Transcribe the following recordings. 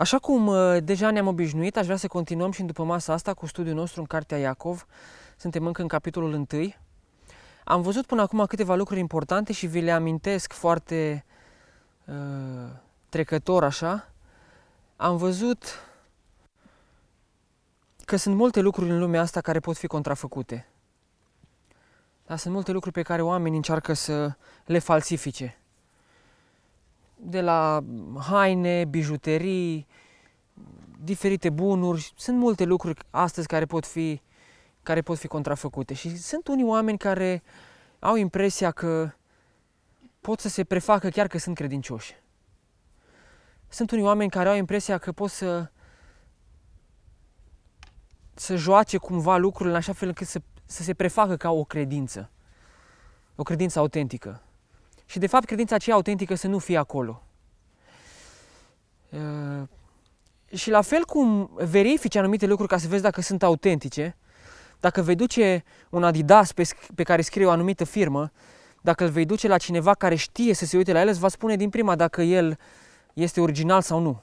Așa cum uh, deja ne-am obișnuit, aș vrea să continuăm și în după masa asta cu studiul nostru în Cartea Iacov. Suntem încă în capitolul 1. Am văzut până acum câteva lucruri importante și vi le amintesc foarte uh, trecător așa. Am văzut că sunt multe lucruri în lumea asta care pot fi contrafăcute. Dar sunt multe lucruri pe care oamenii încearcă să le falsifice de la haine, bijuterii, diferite bunuri. Sunt multe lucruri astăzi care pot fi, care pot fi contrafăcute. Și sunt unii oameni care au impresia că pot să se prefacă chiar că sunt credincioși. Sunt unii oameni care au impresia că pot să să joace cumva lucrurile în așa fel încât să, să se prefacă ca o credință. O credință autentică. Și de fapt credința aceea autentică să nu fie acolo. Uh, și la fel cum verifici anumite lucruri ca să vezi dacă sunt autentice, dacă vei duce un Adidas pe, pe care scrie o anumită firmă, dacă îl vei duce la cineva care știe să se uite la el, îți va spune din prima dacă el este original sau nu.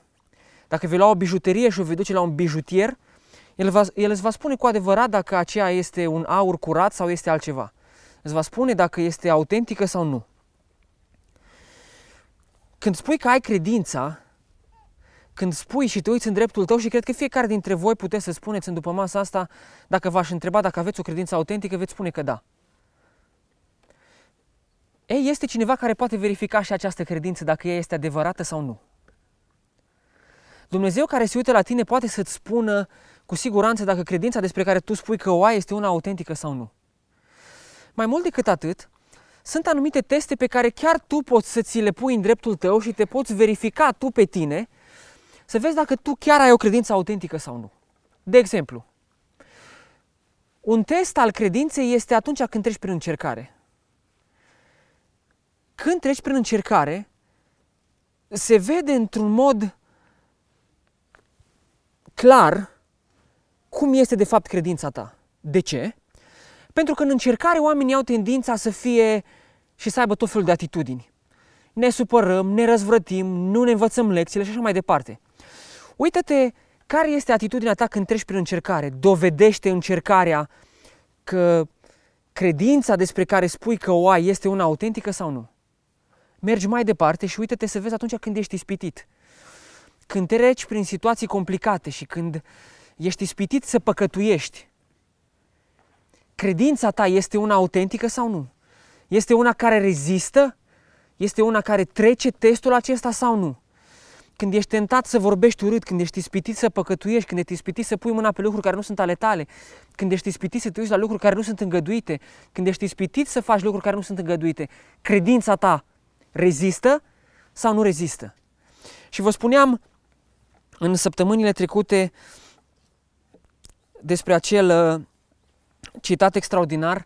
Dacă vei lua o bijuterie și o vei duce la un bijutier, el, va, el îți va spune cu adevărat dacă aceea este un aur curat sau este altceva. Îți va spune dacă este autentică sau nu. Când spui că ai credința, când spui și te uiți în dreptul tău și cred că fiecare dintre voi puteți să spuneți în după masa asta, dacă v-aș întreba dacă aveți o credință autentică, veți spune că da. Ei, este cineva care poate verifica și această credință dacă ea este adevărată sau nu. Dumnezeu care se uită la tine poate să-ți spună cu siguranță dacă credința despre care tu spui că o ai este una autentică sau nu. Mai mult decât atât, sunt anumite teste pe care chiar tu poți să ți le pui în dreptul tău și te poți verifica tu pe tine să vezi dacă tu chiar ai o credință autentică sau nu. De exemplu, un test al credinței este atunci când treci prin încercare. Când treci prin încercare, se vede într-un mod clar cum este de fapt credința ta. De ce? Pentru că în încercare oamenii au tendința să fie și să aibă tot felul de atitudini. Ne supărăm, ne răzvrătim, nu ne învățăm lecțiile și așa mai departe. Uită-te care este atitudinea ta când treci prin încercare. Dovedește încercarea că credința despre care spui că o ai este una autentică sau nu. Mergi mai departe și uită-te să vezi atunci când ești ispitit. Când treci prin situații complicate și când ești ispitit să păcătuiești, credința ta este una autentică sau nu? Este una care rezistă? Este una care trece testul acesta sau nu? Când ești tentat să vorbești urât, când ești ispitit să păcătuiești, când ești ispitit să pui mâna pe lucruri care nu sunt ale tale, când ești ispitit să te uiți la lucruri care nu sunt îngăduite, când ești ispitit să faci lucruri care nu sunt îngăduite, credința ta rezistă sau nu rezistă? Și vă spuneam în săptămânile trecute despre acel uh, citat extraordinar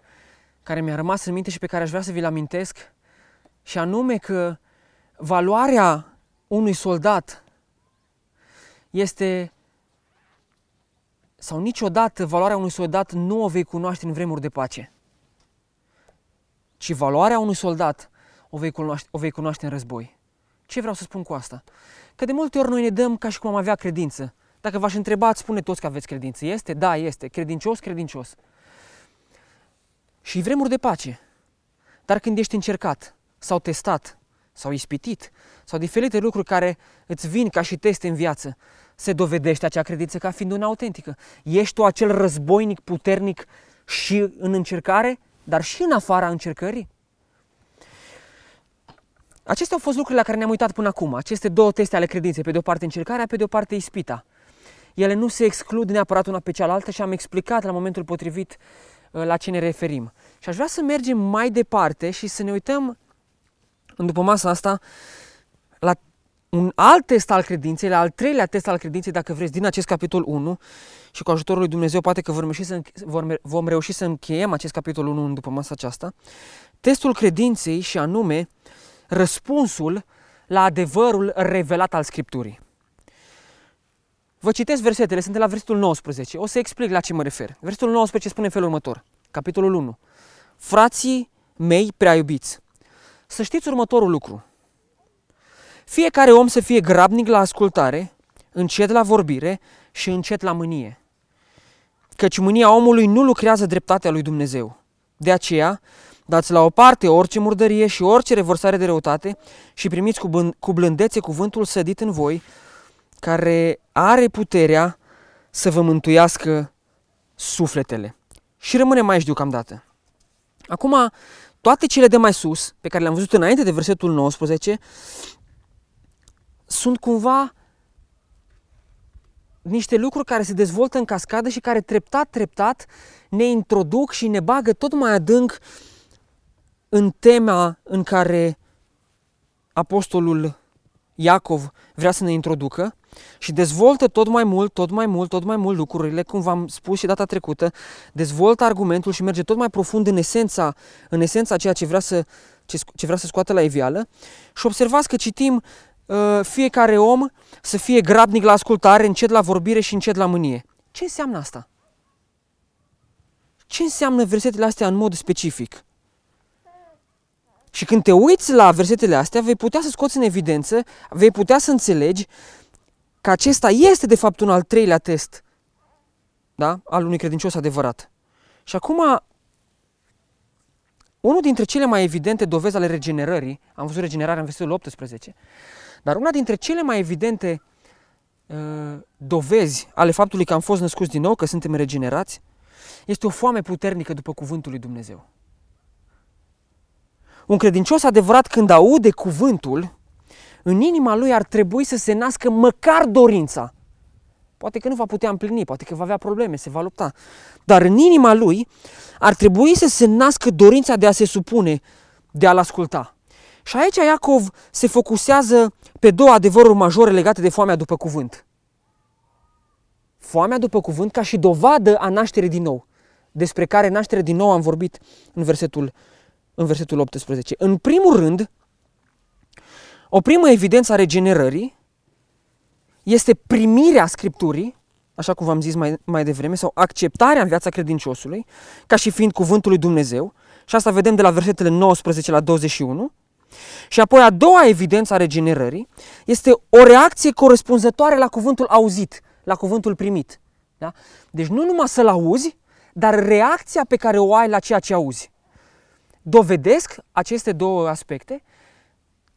care mi-a rămas în minte și pe care aș vrea să vi-l amintesc, și anume că valoarea unui soldat este sau niciodată valoarea unui soldat nu o vei cunoaște în vremuri de pace, ci valoarea unui soldat o vei cunoaște, o vei cunoaște în război. Ce vreau să spun cu asta? Că de multe ori noi ne dăm ca și cum am avea credință. Dacă v-aș întreba, ați spune toți că aveți credință. Este? Da, este. Credincios, credincios. Și vremuri de pace. Dar când ești încercat sau testat sau ispitit sau diferite lucruri care îți vin ca și teste în viață, se dovedește acea credință ca fiind una autentică. Ești tu acel războinic puternic și în încercare, dar și în afara încercării? Acestea au fost lucrurile la care ne-am uitat până acum, aceste două teste ale credinței, pe de o parte încercarea, pe de o parte ispita. Ele nu se exclud neapărat una pe cealaltă și am explicat la momentul potrivit uh, la ce ne referim. Și aș vrea să mergem mai departe și să ne uităm în după masa asta la un alt test al credinței, la al treilea test al credinței, dacă vreți, din acest capitol 1 și cu ajutorul lui Dumnezeu poate că vom reuși să, vom reuși să încheiem acest capitol 1 după masa aceasta, testul credinței și anume răspunsul la adevărul revelat al Scripturii. Vă citesc versetele, sunt de la versetul 19. O să explic la ce mă refer. Versetul 19 spune în felul următor, capitolul 1. Frații mei prea iubiți, să știți următorul lucru. Fiecare om să fie grabnic la ascultare, încet la vorbire și încet la mânie. Căci mânia omului nu lucrează dreptatea lui Dumnezeu. De aceea, dați la o parte orice murdărie și orice revărsare de răutate și primiți cu, cu blândețe cuvântul sădit în voi, care are puterea să vă mântuiască sufletele. Și rămânem aici deocamdată. Acum, toate cele de mai sus, pe care le-am văzut înainte de versetul 19, sunt cumva niște lucruri care se dezvoltă în cascadă și care treptat, treptat ne introduc și ne bagă tot mai adânc în tema în care apostolul Iacov vrea să ne introducă și dezvoltă tot mai mult, tot mai mult, tot mai mult lucrurile, cum v-am spus și data trecută, dezvoltă argumentul și merge tot mai profund în esența, în esența ceea ce vrea să, ce, ce vrea să scoată la iveală. Și observați că citim uh, fiecare om să fie grabnic la ascultare, încet la vorbire și încet la mânie. Ce înseamnă asta? Ce înseamnă versetele astea în mod specific? Și când te uiți la versetele astea, vei putea să scoți în evidență, vei putea să înțelegi că acesta este de fapt un al treilea test da? al unui credincios adevărat. Și acum, unul dintre cele mai evidente dovezi ale regenerării, am văzut regenerarea în versetul 18, dar una dintre cele mai evidente uh, dovezi ale faptului că am fost născuți din nou, că suntem regenerați, este o foame puternică după cuvântul lui Dumnezeu. Un credincios adevărat când aude cuvântul, în inima lui ar trebui să se nască măcar dorința. Poate că nu va putea împlini, poate că va avea probleme, se va lupta. Dar în inima lui ar trebui să se nască dorința de a se supune, de a-l asculta. Și aici Iacov se focusează pe două adevăruri majore legate de foamea după cuvânt. Foamea după cuvânt ca și dovadă a nașterii din nou, despre care naștere din nou am vorbit în versetul, în versetul 18. În primul rând, o primă evidență a regenerării este primirea Scripturii, așa cum v-am zis mai, mai devreme, sau acceptarea în viața credinciosului, ca și fiind cuvântul lui Dumnezeu. Și asta vedem de la versetele 19 la 21. Și apoi a doua evidență a regenerării este o reacție corespunzătoare la cuvântul auzit, la cuvântul primit. Da? Deci nu numai să-l auzi, dar reacția pe care o ai la ceea ce auzi. Dovedesc aceste două aspecte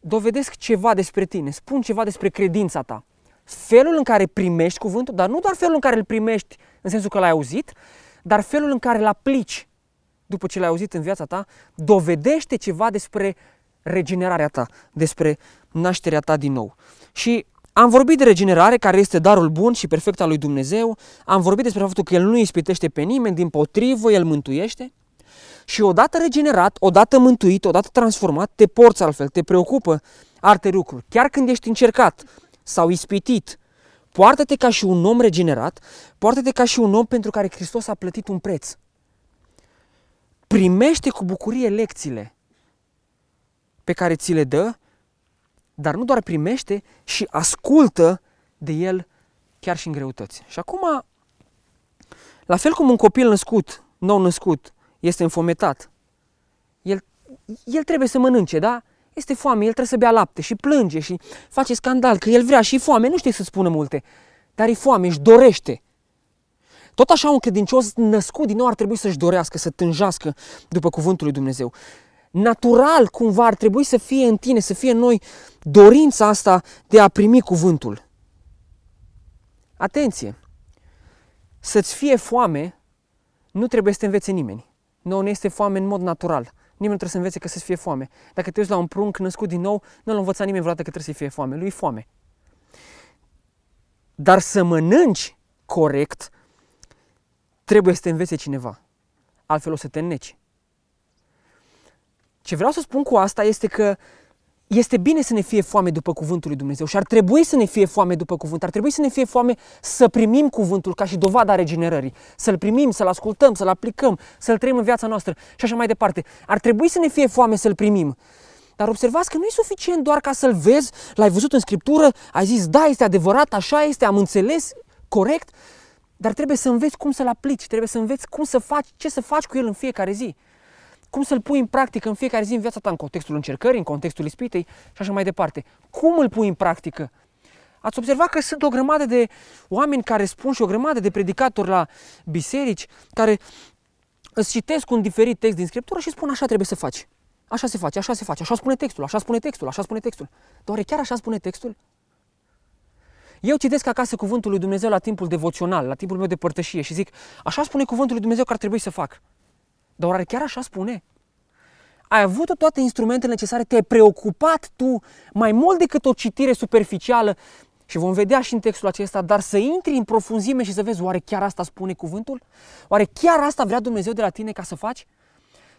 dovedesc ceva despre tine, spun ceva despre credința ta. Felul în care primești cuvântul, dar nu doar felul în care îl primești în sensul că l-ai auzit, dar felul în care îl aplici după ce l-ai auzit în viața ta, dovedește ceva despre regenerarea ta, despre nașterea ta din nou. Și am vorbit de regenerare, care este darul bun și perfect al lui Dumnezeu, am vorbit despre faptul că El nu ispitește pe nimeni, din potrivă, El mântuiește, și odată regenerat, odată mântuit, odată transformat, te porți altfel, te preocupă alte lucruri. Chiar când ești încercat sau ispitit, poartă-te ca și un om regenerat, poartă-te ca și un om pentru care Hristos a plătit un preț. Primește cu bucurie lecțiile pe care ți le dă, dar nu doar primește, și ascultă de el chiar și în greutăți. Și acum, la fel cum un copil născut, nou născut, este înfometat. El, el trebuie să mănânce, da? Este foame, el trebuie să bea lapte și plânge și face scandal că el vrea și foame, nu știe să spună multe, dar e foame, își dorește. Tot așa un credincios născut din nou ar trebui să-și dorească, să tânjească după cuvântul lui Dumnezeu. Natural, cumva, ar trebui să fie în tine, să fie în noi dorința asta de a primi cuvântul. Atenție! Să-ți fie foame nu trebuie să te învețe nimeni. Nu ne este foame în mod natural. Nimeni nu trebuie să învețe că să fie foame. Dacă te uiți la un prunc născut din nou, nu l-a învățat nimeni vreodată că trebuie să fie foame. Lui e foame. Dar să mănânci corect, trebuie să te învețe cineva. Altfel o să te înneci. Ce vreau să spun cu asta este că este bine să ne fie foame după cuvântul lui Dumnezeu și ar trebui să ne fie foame după cuvânt, ar trebui să ne fie foame să primim cuvântul ca și dovada regenerării, să-l primim, să-l ascultăm, să-l aplicăm, să-l trăim în viața noastră și așa mai departe. Ar trebui să ne fie foame să-l primim. Dar observați că nu e suficient doar ca să-l vezi, l-ai văzut în Scriptură, ai zis, da, este adevărat, așa este, am înțeles, corect, dar trebuie să înveți cum să-l aplici, trebuie să înveți cum să faci, ce să faci cu el în fiecare zi cum să-l pui în practică în fiecare zi în viața ta, în contextul încercării, în contextul ispitei și așa mai departe. Cum îl pui în practică? Ați observat că sunt o grămadă de oameni care spun și o grămadă de predicatori la biserici care îți citesc un diferit text din Scriptură și spun așa trebuie să faci. Așa se face, așa se face, așa spune textul, așa spune textul, așa spune textul. Dar chiar așa spune textul? Eu citesc acasă cuvântul lui Dumnezeu la timpul devoțional, la timpul meu de părtășie și zic, așa spune cuvântul lui Dumnezeu că ar trebui să fac. Dar oare chiar așa spune? Ai avut toate instrumentele necesare, te-ai preocupat tu mai mult decât o citire superficială și vom vedea și în textul acesta, dar să intri în profunzime și să vezi, oare chiar asta spune cuvântul? Oare chiar asta vrea Dumnezeu de la tine ca să faci?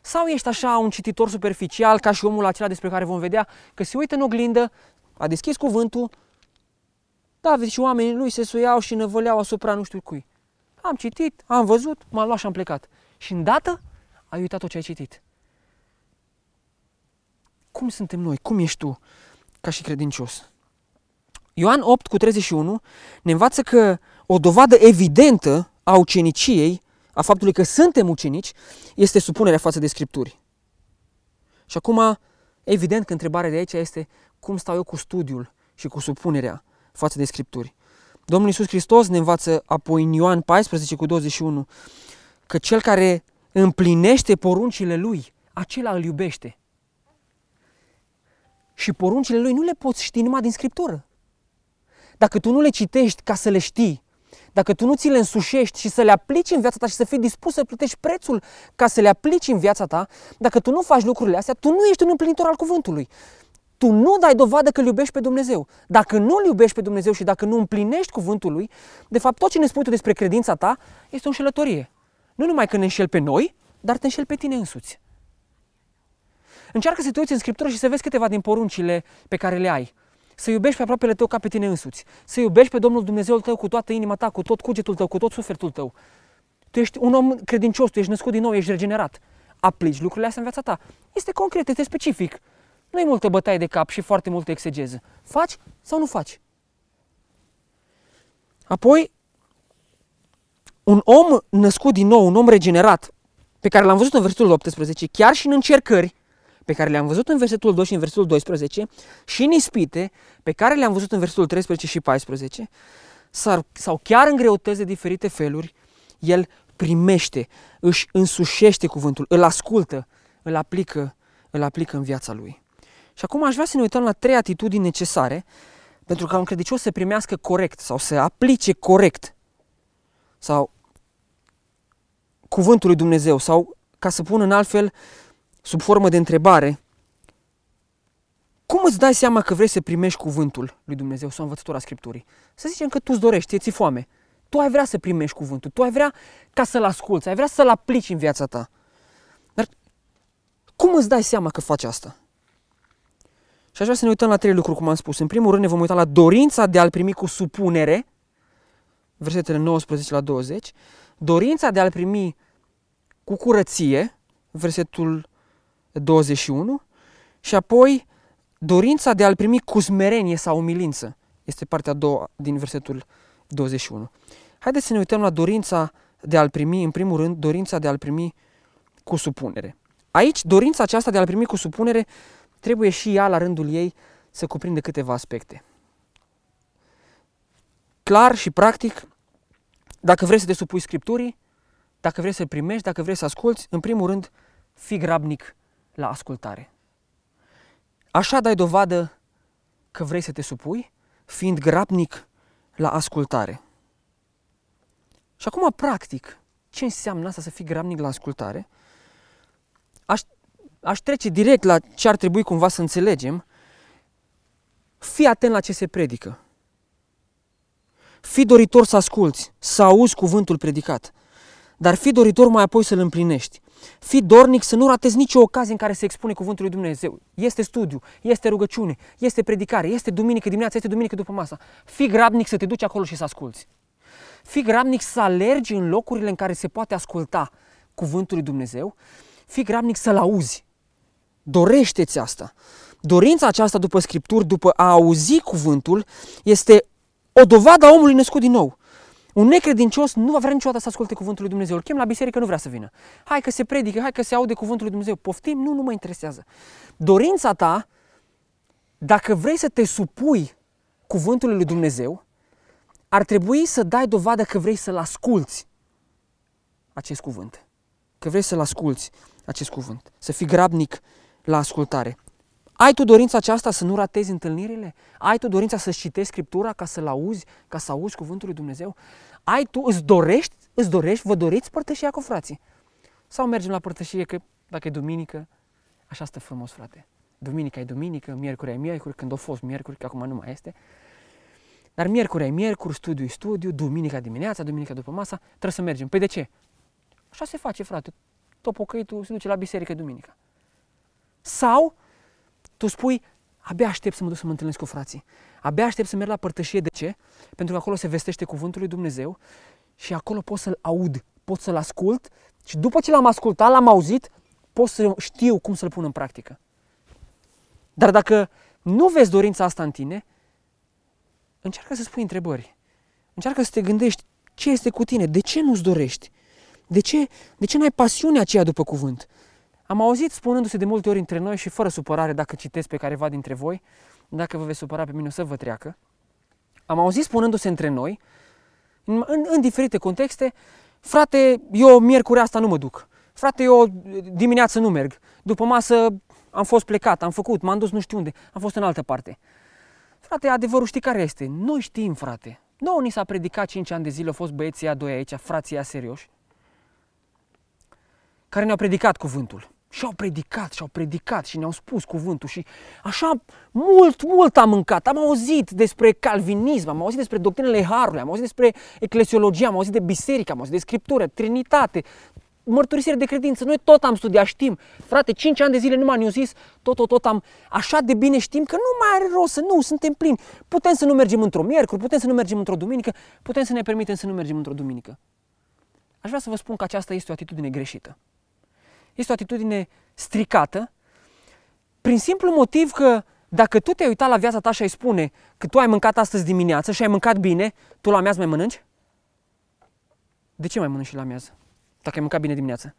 Sau ești așa un cititor superficial, ca și omul acela despre care vom vedea, că se uită în oglindă, a deschis cuvântul, David și oamenii lui se suiau și năvăleau asupra nu știu cui. Am citit, am văzut, m-am luat și am plecat. Și îndată ai uitat tot ce ai citit. Cum suntem noi? Cum ești tu ca și credincios? Ioan 8 cu 31 ne învață că o dovadă evidentă a uceniciei, a faptului că suntem ucenici, este supunerea față de Scripturi. Și acum, evident că întrebarea de aici este cum stau eu cu studiul și cu supunerea față de Scripturi. Domnul Iisus Hristos ne învață apoi în Ioan 14 cu 21 că cel care împlinește poruncile Lui, acela îl iubește. Și poruncile Lui nu le poți ști numai din Scriptură. Dacă tu nu le citești ca să le știi, dacă tu nu ți le însușești și să le aplici în viața ta și să fii dispus să plătești prețul ca să le aplici în viața ta, dacă tu nu faci lucrurile astea, tu nu ești un împlinitor al cuvântului tu nu dai dovadă că îl iubești pe Dumnezeu. Dacă nu îl iubești pe Dumnezeu și dacă nu împlinești cuvântul lui, de fapt tot ce ne spui tu despre credința ta este o înșelătorie. Nu numai că ne înșel pe noi, dar te înșel pe tine însuți. Încearcă să te uiți în Scriptură și să vezi câteva din poruncile pe care le ai. Să iubești pe aproapele tău ca pe tine însuți. Să iubești pe Domnul Dumnezeul tău cu toată inima ta, cu tot cugetul tău, cu tot sufletul tău. Tu ești un om credincios, tu ești născut din nou, ești regenerat. Aplici lucrurile astea în viața ta. Este concret, este specific. Nu e multă bătaie de cap și foarte multă exegeză. Faci sau nu faci? Apoi, un om născut din nou, un om regenerat, pe care l-am văzut în versetul 18, chiar și în încercări, pe care le-am văzut în versetul 2 și în versetul 12, și în ispite, pe care le-am văzut în versetul 13 și 14, sau chiar în greutăți de diferite feluri, el primește, își însușește cuvântul, îl ascultă, îl aplică, îl aplică în viața lui. Și acum aș vrea să ne uităm la trei atitudini necesare pentru ca un credincios să primească corect sau să aplice corect sau cuvântul lui Dumnezeu sau ca să pun în altfel sub formă de întrebare cum îți dai seama că vrei să primești cuvântul lui Dumnezeu sau învățătura Scripturii? Să zicem că tu îți dorești, ți foame. Tu ai vrea să primești cuvântul, tu ai vrea ca să-l asculți, ai vrea să-l aplici în viața ta. Dar cum îți dai seama că faci asta? Și aș vrea să ne uităm la trei lucruri, cum am spus. În primul rând ne vom uita la dorința de a-L primi cu supunere, versetele 19 la 20, dorința de a-L primi cu curăție, versetul 21, și apoi dorința de a-L primi cu smerenie sau umilință, este partea a doua din versetul 21. Haideți să ne uităm la dorința de a-L primi, în primul rând, dorința de a-L primi cu supunere. Aici, dorința aceasta de a-L primi cu supunere trebuie și ea, la rândul ei, să cuprindă câteva aspecte. Clar și practic, dacă vrei să te supui Scripturii, dacă vrei să primești, dacă vrei să asculți, în primul rând, fii grabnic la ascultare. Așa dai dovadă că vrei să te supui, fiind grabnic la ascultare. Și acum, practic, ce înseamnă asta să fii grabnic la ascultare? Aș aș trece direct la ce ar trebui cumva să înțelegem, fii atent la ce se predică. Fii doritor să asculți, să auzi cuvântul predicat, dar fii doritor mai apoi să-l împlinești. Fii dornic să nu ratezi nicio ocazie în care se expune cuvântul lui Dumnezeu. Este studiu, este rugăciune, este predicare, este duminică dimineața, este duminică după masa. Fii grabnic să te duci acolo și să asculți. Fii grabnic să alergi în locurile în care se poate asculta cuvântul lui Dumnezeu. Fii grabnic să-l auzi. Dorește-ți asta. Dorința aceasta după Scripturi, după a auzi cuvântul, este o dovadă a omului născut din nou. Un necredincios nu va vrea niciodată să asculte cuvântul lui Dumnezeu. Îl chem la biserică, nu vrea să vină. Hai că se predică, hai că se aude cuvântul lui Dumnezeu. Poftim? Nu, nu mă interesează. Dorința ta, dacă vrei să te supui cuvântul lui Dumnezeu, ar trebui să dai dovadă că vrei să-l asculți acest cuvânt. Că vrei să-l asculți acest cuvânt. Să fii grabnic la ascultare. Ai tu dorința aceasta să nu ratezi întâlnirile? Ai tu dorința să citești Scriptura ca să-L auzi, ca să auzi Cuvântul lui Dumnezeu? Ai tu, îți dorești, îți dorești, vă doriți părtășia cu frații? Sau mergem la părtășie că dacă e duminică, așa stă frumos, frate. Duminica e duminică, miercuri e miercuri, când a fost miercuri, că acum nu mai este. Dar miercuri e miercuri, studiu e studiu, duminica dimineața, duminica după masa, trebuie să mergem. Păi de ce? Așa se face, frate. Tot pocăitul se duce la biserică duminica. Sau tu spui, abia aștept să mă duc să mă întâlnesc cu frații. Abia aștept să merg la părtășie. De ce? Pentru că acolo se vestește cuvântul lui Dumnezeu și acolo pot să-l aud, pot să-l ascult și după ce l-am ascultat, l-am auzit, pot să știu cum să-l pun în practică. Dar dacă nu vezi dorința asta în tine, încearcă să spui întrebări. Încearcă să te gândești ce este cu tine, de ce nu-ți dorești, de ce, de ce n-ai pasiunea aceea după cuvânt. Am auzit spunându-se de multe ori între noi și fără supărare dacă citesc pe careva dintre voi, dacă vă veți supăra pe mine o să vă treacă. Am auzit spunându-se între noi, în, în, în diferite contexte, frate, eu miercuri asta nu mă duc. Frate, eu dimineață nu merg. După masă am fost plecat, am făcut, m-am dus nu știu unde, am fost în altă parte. Frate, adevărul știi care este? Noi știm, frate. Nouă ni s-a predicat 5 ani de zile, au fost băieții a doi aici, frații a serioși, care ne-au predicat cuvântul. Și au predicat și au predicat și ne-au spus cuvântul și așa mult, mult am mâncat. Am auzit despre calvinism, am auzit despre doctrinele Harului, am auzit despre eclesiologie, am auzit de biserică, am auzit de scriptură, trinitate, mărturisire de credință. Noi tot am studiat, știm. Frate, 5 ani de zile nu m-am zis, tot, tot, tot am, așa de bine știm că nu mai are rost să nu, suntem plini. Putem să nu mergem într-o miercuri, putem să nu mergem într-o duminică, putem să ne permitem să nu mergem într-o duminică. Aș vrea să vă spun că aceasta este o atitudine greșită. Este o atitudine stricată, prin simplu motiv că dacă tu te-ai uitat la viața ta și ai spune că tu ai mâncat astăzi dimineață și ai mâncat bine, tu la amiază mai mănânci? De ce mai mănânci și la amiază? Dacă ai mâncat bine dimineața?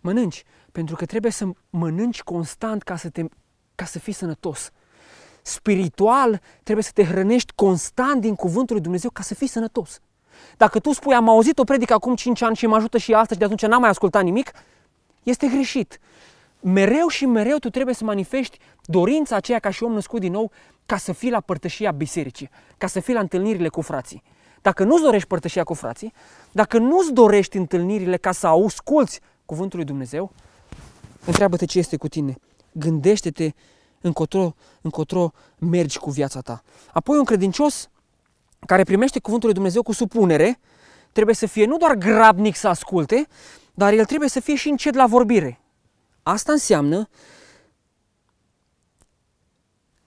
Mănânci, pentru că trebuie să mănânci constant ca să, te, ca să fii sănătos. Spiritual, trebuie să te hrănești constant din cuvântul lui Dumnezeu ca să fii sănătos. Dacă tu spui, am auzit o predică acum 5 ani și mă ajută și astăzi și de atunci n-am mai ascultat nimic, este greșit. Mereu și mereu tu trebuie să manifesti dorința aceea ca și om născut din nou ca să fii la părtășia bisericii, ca să fii la întâlnirile cu frații. Dacă nu-ți dorești părtășia cu frații, dacă nu-ți dorești întâlnirile ca să ausculți cuvântul lui Dumnezeu, întreabă-te ce este cu tine. Gândește-te încotro, încotro mergi cu viața ta. Apoi un credincios care primește cuvântul lui Dumnezeu cu supunere, trebuie să fie nu doar grabnic să asculte, dar el trebuie să fie și încet la vorbire. Asta înseamnă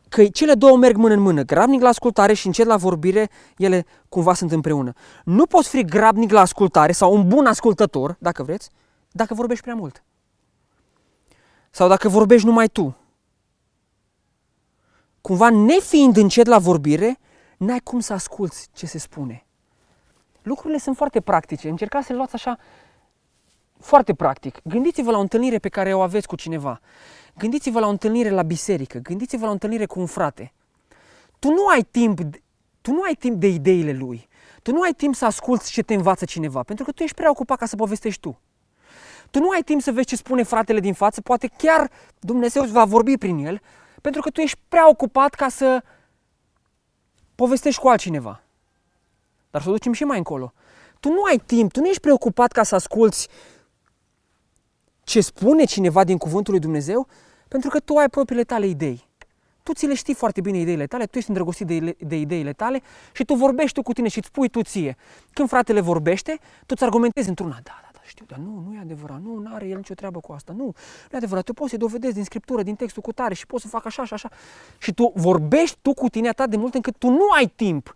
că cele două merg mână în mână, grabnic la ascultare și încet la vorbire, ele cumva sunt împreună. Nu poți fi grabnic la ascultare sau un bun ascultător, dacă vreți, dacă vorbești prea mult. Sau dacă vorbești numai tu. Cumva nefiind încet la vorbire, n-ai cum să asculți ce se spune. Lucrurile sunt foarte practice. Încercați să le luați așa foarte practic. Gândiți-vă la o întâlnire pe care o aveți cu cineva. Gândiți-vă la o întâlnire la biserică. Gândiți-vă la o întâlnire cu un frate. Tu nu ai timp, tu nu ai timp de ideile lui. Tu nu ai timp să asculți ce te învață cineva, pentru că tu ești prea ocupat ca să povestești tu. Tu nu ai timp să vezi ce spune fratele din față, poate chiar Dumnezeu îți va vorbi prin el, pentru că tu ești prea ocupat ca să povestești cu altcineva. Dar să o ducem și mai încolo. Tu nu ai timp, tu nu ești preocupat ca să asculți ce spune cineva din cuvântul lui Dumnezeu, pentru că tu ai propriile tale idei. Tu ți le știi foarte bine ideile tale, tu ești îndrăgostit de, de ideile tale și tu vorbești tu cu tine și îți spui tu ție. Când fratele vorbește, tu îți argumentezi într-una, da, da, da, știu, dar nu, nu e adevărat, nu, nu are el nicio treabă cu asta, nu, nu e adevărat, tu poți să dovedezi din scriptură, din textul cu tare și poți să fac așa și așa. Și tu vorbești tu cu tine atât de mult încât tu nu ai timp,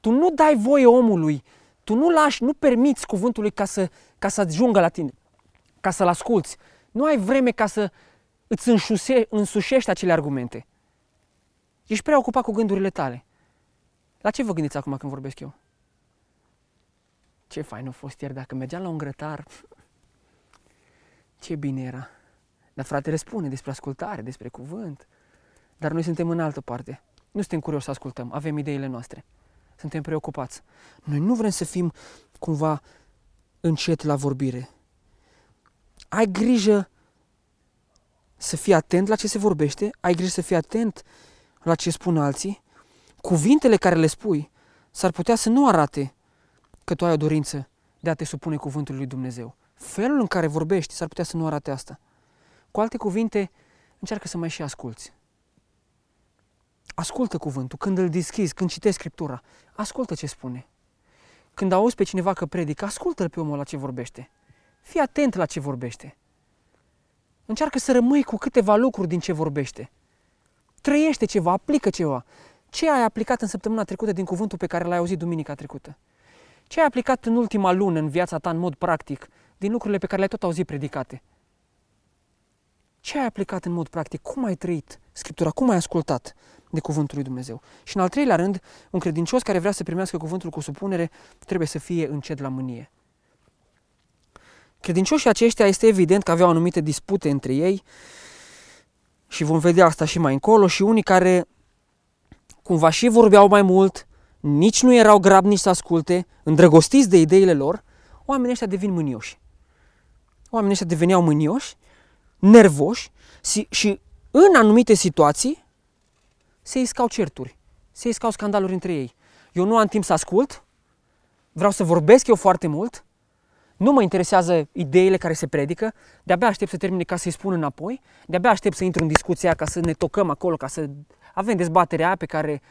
tu nu dai voie omului, tu nu lași, nu permiți cuvântului ca să, ca să ajungă la tine, ca să-l asculți. Nu ai vreme ca să îți înșuse, însușești acele argumente. Ești prea ocupat cu gândurile tale. La ce vă gândiți acum când vorbesc eu? Ce fain a fost ieri dacă mergeam la un grătar. Ce bine era. Dar fratele spune despre ascultare, despre cuvânt. Dar noi suntem în altă parte. Nu suntem curioși să ascultăm, avem ideile noastre. Suntem preocupați. Noi nu vrem să fim cumva încet la vorbire. Ai grijă să fii atent la ce se vorbește, ai grijă să fii atent la ce spun alții. Cuvintele care le spui s-ar putea să nu arate că tu ai o dorință de a te supune cuvântului lui Dumnezeu. Felul în care vorbești s-ar putea să nu arate asta. Cu alte cuvinte, încearcă să mai și asculți. Ascultă cuvântul, când îl deschizi, când citești Scriptura, ascultă ce spune. Când auzi pe cineva că predică, ascultă-l pe omul la ce vorbește. Fii atent la ce vorbește. Încearcă să rămâi cu câteva lucruri din ce vorbește. Trăiește ceva, aplică ceva. Ce ai aplicat în săptămâna trecută din cuvântul pe care l-ai auzit duminica trecută? Ce ai aplicat în ultima lună în viața ta în mod practic din lucrurile pe care le-ai tot auzit predicate? Ce ai aplicat în mod practic? Cum ai trăit Scriptura? Cum ai ascultat de Cuvântul lui Dumnezeu? Și în al treilea rând, un credincios care vrea să primească Cuvântul cu supunere trebuie să fie încet la mânie. Credincioșii aceștia este evident că aveau anumite dispute între ei și vom vedea asta și mai încolo și unii care cumva și vorbeau mai mult, nici nu erau grabnici să asculte, îndrăgostiți de ideile lor, oamenii ăștia devin mânioși. Oamenii ăștia deveneau mânioși, nervoși și în anumite situații se iscau certuri, se iscau scandaluri între ei. Eu nu am timp să ascult, vreau să vorbesc eu foarte mult, nu mă interesează ideile care se predică, de-abia aștept să termine ca să-i spun înapoi, de-abia aștept să intru în discuția ca să ne tocăm acolo, ca să avem dezbaterea pe care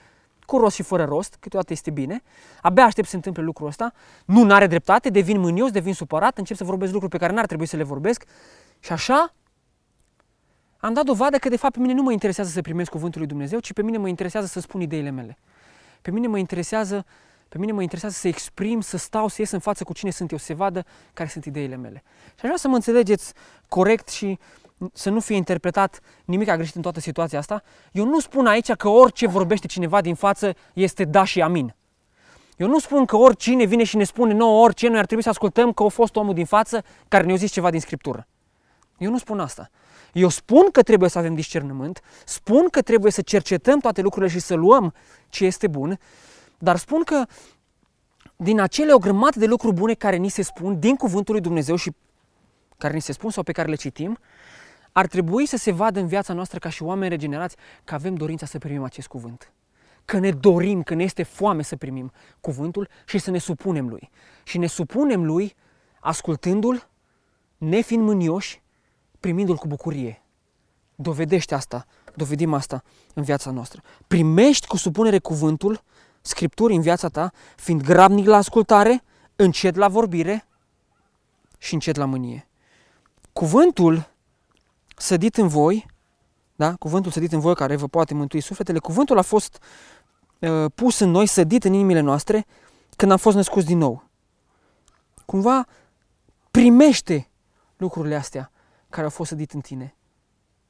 cu rost și fără rost, câteodată este bine, abia aștept să se întâmple lucrul ăsta, nu are dreptate, devin mânios, devin supărat, încep să vorbesc lucruri pe care n-ar trebui să le vorbesc și așa am dat dovadă că de fapt pe mine nu mă interesează să primesc cuvântul lui Dumnezeu, ci pe mine mă interesează să spun ideile mele. Pe mine mă interesează pe mine mă interesează să exprim, să stau, să ies în față cu cine sunt eu, să se vadă care sunt ideile mele. Și aș vrea să mă înțelegeți corect și să nu fie interpretat nimic a greșit în toată situația asta. Eu nu spun aici că orice vorbește cineva din față este da și amin. Eu nu spun că oricine vine și ne spune nouă orice, noi ar trebui să ascultăm că a fost omul din față care ne-a zis ceva din Scriptură. Eu nu spun asta. Eu spun că trebuie să avem discernământ, spun că trebuie să cercetăm toate lucrurile și să luăm ce este bun, dar spun că din acele o grămadă de lucruri bune care ni se spun din cuvântul lui Dumnezeu și care ni se spun sau pe care le citim, ar trebui să se vadă în viața noastră ca și oameni regenerați că avem dorința să primim acest cuvânt. Că ne dorim, că ne este foame să primim cuvântul și să ne supunem lui. Și ne supunem lui ascultându-l, nefiind mânioși, primindu-l cu bucurie. Dovedește asta, dovedim asta în viața noastră. Primești cu supunere cuvântul, Scripturi în viața ta, fiind grabnic la ascultare, încet la vorbire și încet la mânie. Cuvântul sădit în voi, da? cuvântul sădit în voi care vă poate mântui sufletele, cuvântul a fost uh, pus în noi, sădit în inimile noastre, când am fost născuți din nou. Cumva primește lucrurile astea care au fost sădit în tine,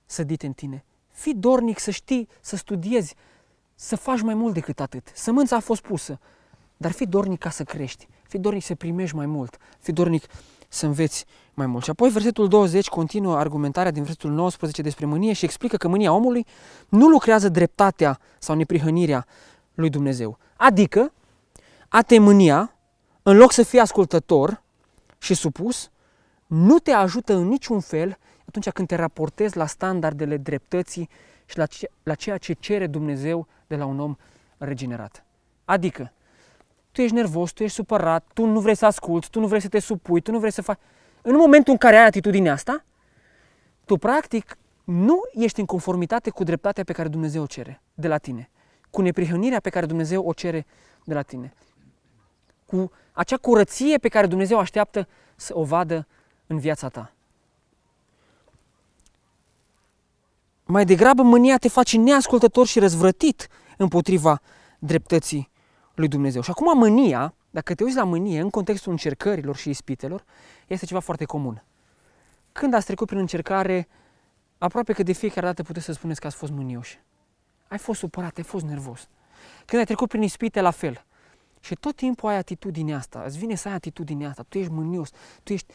sădite în tine. Fii dornic să știi, să studiezi, să faci mai mult decât atât. Sămânța a fost pusă, dar fii dornic ca să crești, fii dornic să primești mai mult, fii dornic să înveți mai mult. Și apoi versetul 20 continuă argumentarea din versetul 19 despre mânie și explică că mânia omului nu lucrează dreptatea sau neprihănirea lui Dumnezeu. Adică a te mânia, în loc să fii ascultător și supus, nu te ajută în niciun fel atunci când te raportezi la standardele dreptății și la, ce, la ceea ce cere Dumnezeu de la un om regenerat. Adică, tu ești nervos, tu ești supărat, tu nu vrei să asculți, tu nu vrei să te supui, tu nu vrei să faci... În momentul în care ai atitudinea asta, tu practic nu ești în conformitate cu dreptatea pe care Dumnezeu o cere de la tine, cu neprihănirea pe care Dumnezeu o cere de la tine, cu acea curăție pe care Dumnezeu așteaptă să o vadă în viața ta. Mai degrabă mânia te face neascultător și răzvrătit împotriva dreptății lui Dumnezeu. Și acum mânia, dacă te uiți la mânie în contextul încercărilor și ispitelor, este ceva foarte comun. Când ați trecut prin încercare, aproape că de fiecare dată puteți să spuneți că ați fost mânioși. Ai fost supărat, ai fost nervos. Când ai trecut prin ispite, la fel. Și tot timpul ai atitudinea asta, îți vine să ai atitudinea asta, tu ești mânios, tu ești...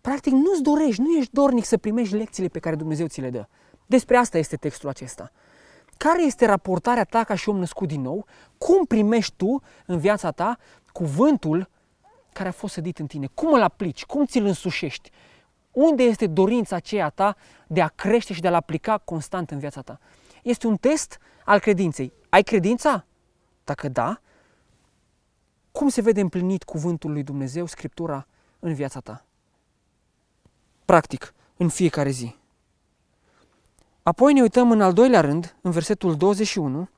Practic nu-ți dorești, nu ești dornic să primești lecțiile pe care Dumnezeu ți le dă. Despre asta este textul acesta care este raportarea ta ca și om născut din nou, cum primești tu în viața ta cuvântul care a fost sădit în tine, cum îl aplici, cum ți-l însușești, unde este dorința aceea ta de a crește și de a-l aplica constant în viața ta. Este un test al credinței. Ai credința? Dacă da, cum se vede împlinit cuvântul lui Dumnezeu, Scriptura, în viața ta? Practic, în fiecare zi. Apoi ne uităm în al doilea rând, în versetul 21,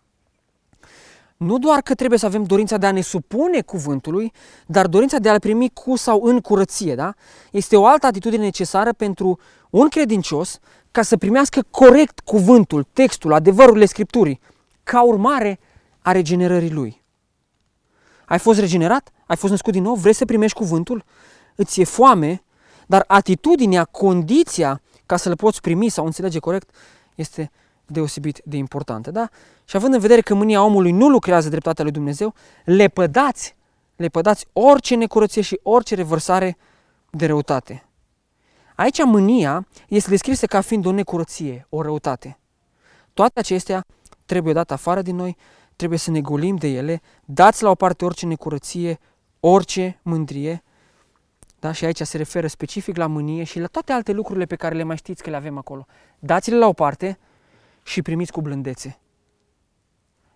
nu doar că trebuie să avem dorința de a ne supune cuvântului, dar dorința de a-l primi cu sau în curăție, da? Este o altă atitudine necesară pentru un credincios ca să primească corect cuvântul, textul, adevărurile Scripturii, ca urmare a regenerării lui. Ai fost regenerat? Ai fost născut din nou? Vrei să primești cuvântul? Îți e foame, dar atitudinea, condiția ca să le poți primi sau înțelege corect este deosebit de importantă. Da? Și având în vedere că mânia omului nu lucrează dreptatea lui Dumnezeu, le pădați, le pădați orice necurăție și orice revărsare de răutate. Aici mânia este descrisă ca fiind o necurăție, o răutate. Toate acestea trebuie date afară din noi, trebuie să ne golim de ele, dați la o parte orice necurăție, orice mândrie, da? și aici se referă specific la mânie și la toate alte lucrurile pe care le mai știți că le avem acolo. Dați-le la o parte și primiți cu blândețe.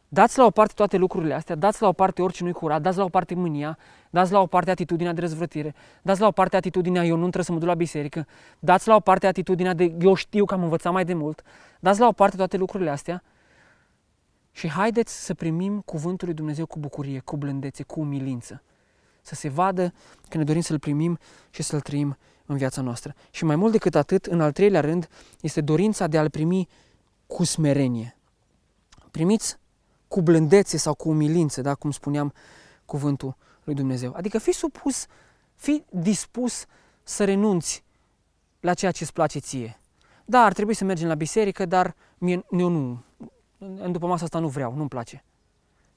Dați la o parte toate lucrurile astea, dați la o parte orice nu-i curat, dați la o parte mânia, dați la o parte atitudinea de răzvrătire, dați la o parte atitudinea eu nu trebuie să mă duc la biserică, dați la o parte atitudinea de eu știu că am învățat mai de mult, dați la o parte toate lucrurile astea și haideți să primim cuvântul lui Dumnezeu cu bucurie, cu blândețe, cu umilință. Să se vadă că ne dorim să-L primim și să-L trăim în viața noastră. Și mai mult decât atât, în al treilea rând, este dorința de a-L primi cu smerenie. Primiți cu blândețe sau cu umilință, da? cum spuneam cuvântul lui Dumnezeu. Adică fi supus, fi dispus să renunți la ceea ce îți place ție. Da, ar trebui să mergem la biserică, dar mie, eu nu, în după masa asta nu vreau, nu-mi place.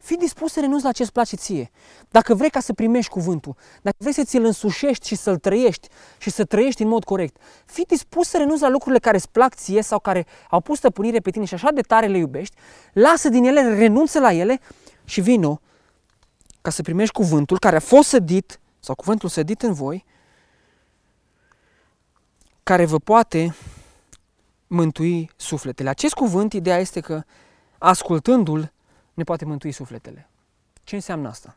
Fii dispus să renunți la ce îți place ție. Dacă vrei ca să primești cuvântul, dacă vrei să ți-l însușești și să-l trăiești și să trăiești în mod corect, fii dispus să renunți la lucrurile care îți plac ție sau care au pus stăpânire pe tine și așa de tare le iubești, lasă din ele, renunță la ele și vino ca să primești cuvântul care a fost sădit sau cuvântul sădit în voi, care vă poate mântui sufletele. Acest cuvânt, ideea este că ascultându-l, ne poate mântui sufletele. Ce înseamnă asta?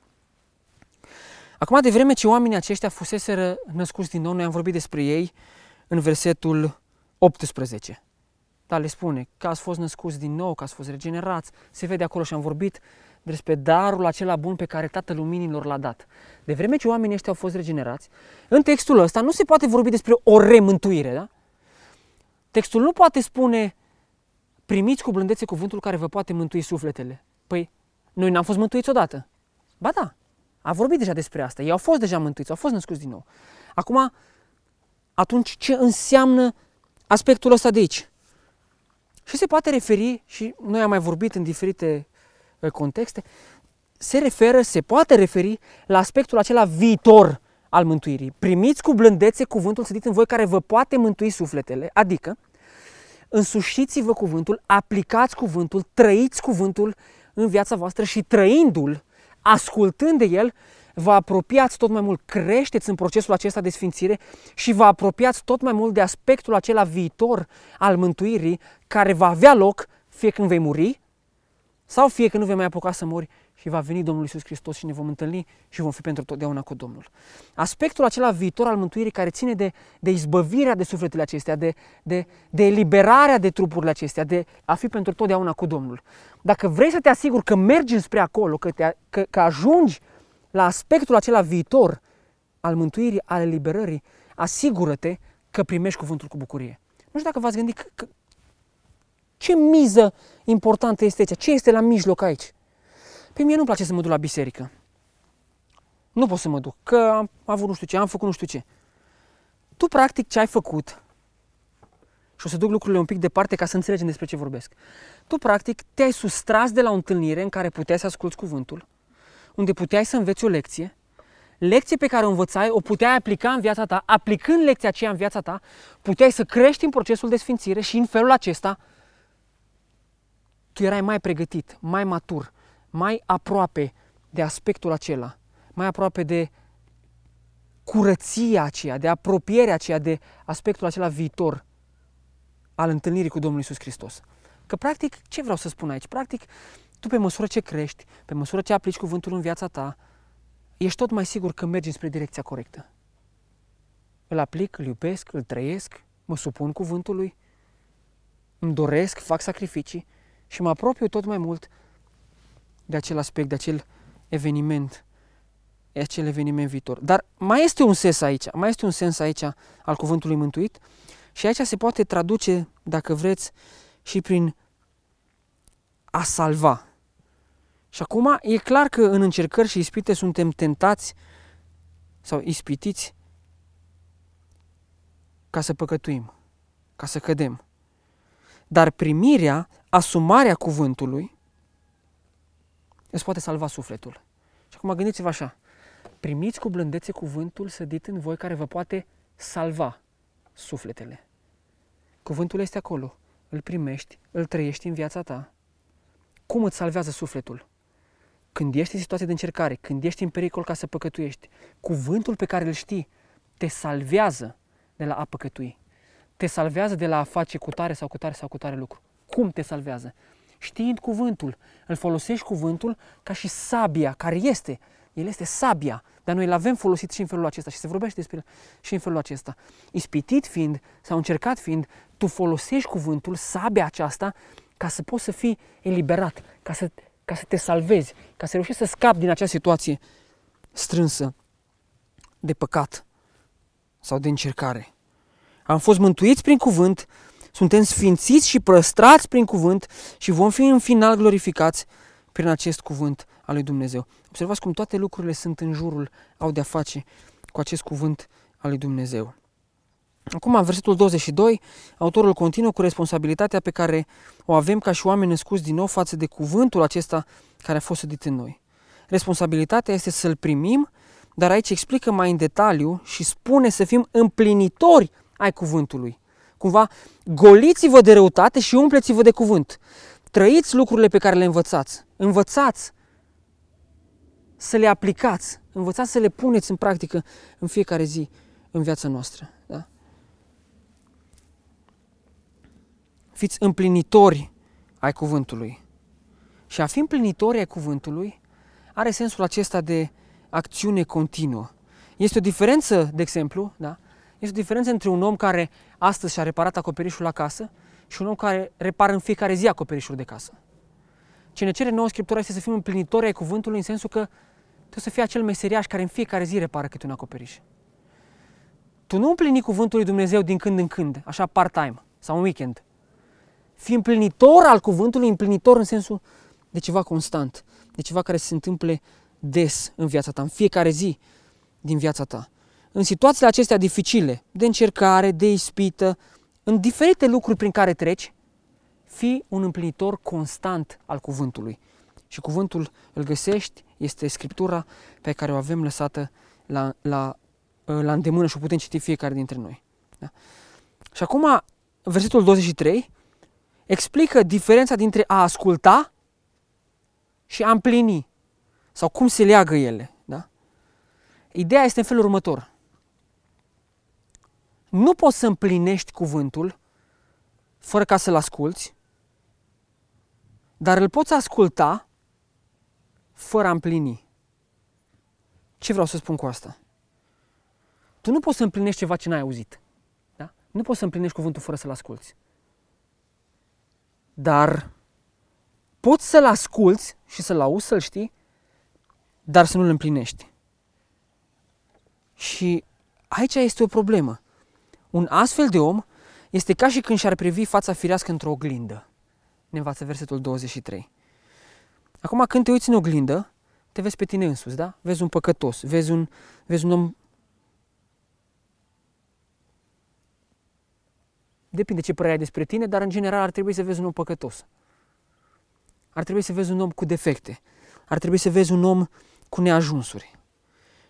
Acum, de vreme ce oamenii aceștia fuseseră născuți din nou, noi am vorbit despre ei în versetul 18. Dar le spune că ați fost născuți din nou, că ați fost regenerați. Se vede acolo și am vorbit despre darul acela bun pe care Tatăl Luminilor l-a dat. De vreme ce oamenii ăștia au fost regenerați, în textul ăsta nu se poate vorbi despre o remântuire, da? Textul nu poate spune primiți cu blândețe cuvântul care vă poate mântui sufletele. Păi, noi n-am fost mântuiți odată. Ba da, a vorbit deja despre asta. Ei au fost deja mântuiți, au fost născuți din nou. Acum, atunci ce înseamnă aspectul ăsta de aici? Și se poate referi, și noi am mai vorbit în diferite uh, contexte, se referă, se poate referi la aspectul acela viitor al mântuirii. Primiți cu blândețe cuvântul sădit în voi care vă poate mântui sufletele, adică însușiți-vă cuvântul, aplicați cuvântul, trăiți cuvântul în viața voastră și trăindu-l, ascultând de el, vă apropiați tot mai mult, creșteți în procesul acesta de sfințire și vă apropiați tot mai mult de aspectul acela viitor al mântuirii care va avea loc fie când vei muri sau fie când nu vei mai apuca să mori și va veni Domnul Isus Hristos și ne vom întâlni și vom fi pentru totdeauna cu Domnul. Aspectul acela viitor al mântuirii care ține de, de izbăvirea de sufletele acestea, de, de, de eliberarea de trupurile acestea, de a fi pentru totdeauna cu Domnul. Dacă vrei să te asiguri că mergi spre acolo, că, te, că, că ajungi la aspectul acela viitor al mântuirii, al eliberării, asigură-te că primești cuvântul cu bucurie. Nu știu dacă v-ați gândit că, că, ce miză importantă este aici, ce este la mijloc aici. Pe mie nu-mi place să mă duc la biserică. Nu pot să mă duc, că am avut nu știu ce, am făcut nu știu ce. Tu, practic, ce ai făcut, și o să duc lucrurile un pic departe ca să înțelegem despre ce vorbesc. Tu, practic, te-ai sustras de la o întâlnire în care puteai să asculți cuvântul, unde puteai să înveți o lecție, lecție pe care o învățai, o puteai aplica în viața ta, aplicând lecția aceea în viața ta, puteai să crești în procesul de sfințire și în felul acesta tu erai mai pregătit, mai matur, mai aproape de aspectul acela, mai aproape de curăția aceea, de apropierea aceea, de aspectul acela viitor al întâlnirii cu Domnul Isus Hristos. Că practic, ce vreau să spun aici? Practic, tu pe măsură ce crești, pe măsură ce aplici cuvântul în viața ta, ești tot mai sigur că mergi spre direcția corectă. Îl aplic, îl iubesc, îl trăiesc, mă supun cuvântului, îmi doresc, fac sacrificii și mă apropiu tot mai mult de acel aspect, de acel eveniment, de acel eveniment viitor. Dar mai este un sens aici, mai este un sens aici al cuvântului mântuit și aici se poate traduce, dacă vreți, și prin a salva. Și acum e clar că în încercări și ispite suntem tentați sau ispitiți ca să păcătuim, ca să cădem. Dar primirea, asumarea cuvântului, îți poate salva sufletul. Și acum gândiți-vă așa, primiți cu blândețe cuvântul sădit în voi care vă poate salva sufletele. Cuvântul este acolo, îl primești, îl trăiești în viața ta. Cum îți salvează sufletul? Când ești în situație de încercare, când ești în pericol ca să păcătuiești, cuvântul pe care îl știi te salvează de la a păcătui. Te salvează de la a face cu tare sau cu tare sau cu tare lucru. Cum te salvează? Știind cuvântul, îl folosești cuvântul ca și sabia care este. El este sabia, dar noi îl avem folosit și în felul acesta și se vorbește despre el și în felul acesta. Ispitit fiind sau încercat fiind, tu folosești cuvântul, sabia aceasta, ca să poți să fii eliberat, ca să, ca să te salvezi, ca să reușești să scapi din acea situație strânsă de păcat sau de încercare. Am fost mântuiți prin cuvânt, suntem sfințiți și păstrați prin cuvânt și vom fi în final glorificați prin acest cuvânt al lui Dumnezeu. Observați cum toate lucrurile sunt în jurul, au de-a face cu acest cuvânt al lui Dumnezeu. Acum, în versetul 22, autorul continuă cu responsabilitatea pe care o avem ca și oameni născuți din nou față de cuvântul acesta care a fost sădit în noi. Responsabilitatea este să-l primim, dar aici explică mai în detaliu și spune să fim împlinitori ai cuvântului. Cumva, goliți-vă de răutate și umpleți-vă de cuvânt. Trăiți lucrurile pe care le învățați. Învățați să le aplicați. Învățați să le puneți în practică în fiecare zi în viața noastră. Da? Fiți împlinitori ai cuvântului. Și a fi împlinitori ai cuvântului are sensul acesta de acțiune continuă. Este o diferență, de exemplu, da? Este o diferență între un om care astăzi și-a reparat acoperișul la casă și un om care repară în fiecare zi acoperișul de casă. Ce ne cere nouă Scriptura este să fim împlinitori ai cuvântului în sensul că trebuie să fie acel meseriaș care în fiecare zi repară câte un acoperiș. Tu nu împlini cuvântul lui Dumnezeu din când în când, așa part-time sau un weekend. Fii împlinitor al cuvântului, împlinitor în sensul de ceva constant, de ceva care se întâmple des în viața ta, în fiecare zi din viața ta în situațiile acestea dificile, de încercare, de ispită, în diferite lucruri prin care treci, fii un împlinitor constant al cuvântului. Și cuvântul îl găsești, este Scriptura pe care o avem lăsată la, la, la îndemână și o putem citi fiecare dintre noi. Da? Și acum, versetul 23 explică diferența dintre a asculta și a împlini, sau cum se leagă ele. Da? Ideea este în felul următor nu poți să împlinești cuvântul fără ca să-l asculți, dar îl poți asculta fără a împlini. Ce vreau să spun cu asta? Tu nu poți să împlinești ceva ce n-ai auzit. Da? Nu poți să împlinești cuvântul fără să-l asculți. Dar poți să-l asculți și să-l auzi, să-l știi, dar să nu-l împlinești. Și aici este o problemă. Un astfel de om este ca și când și-ar privi fața firească într-o oglindă. Ne învață versetul 23. Acum, când te uiți în oglindă, te vezi pe tine însuți, da? Vezi un păcătos, vezi un, vezi un om... Depinde ce părere ai despre tine, dar în general ar trebui să vezi un om păcătos. Ar trebui să vezi un om cu defecte. Ar trebui să vezi un om cu neajunsuri.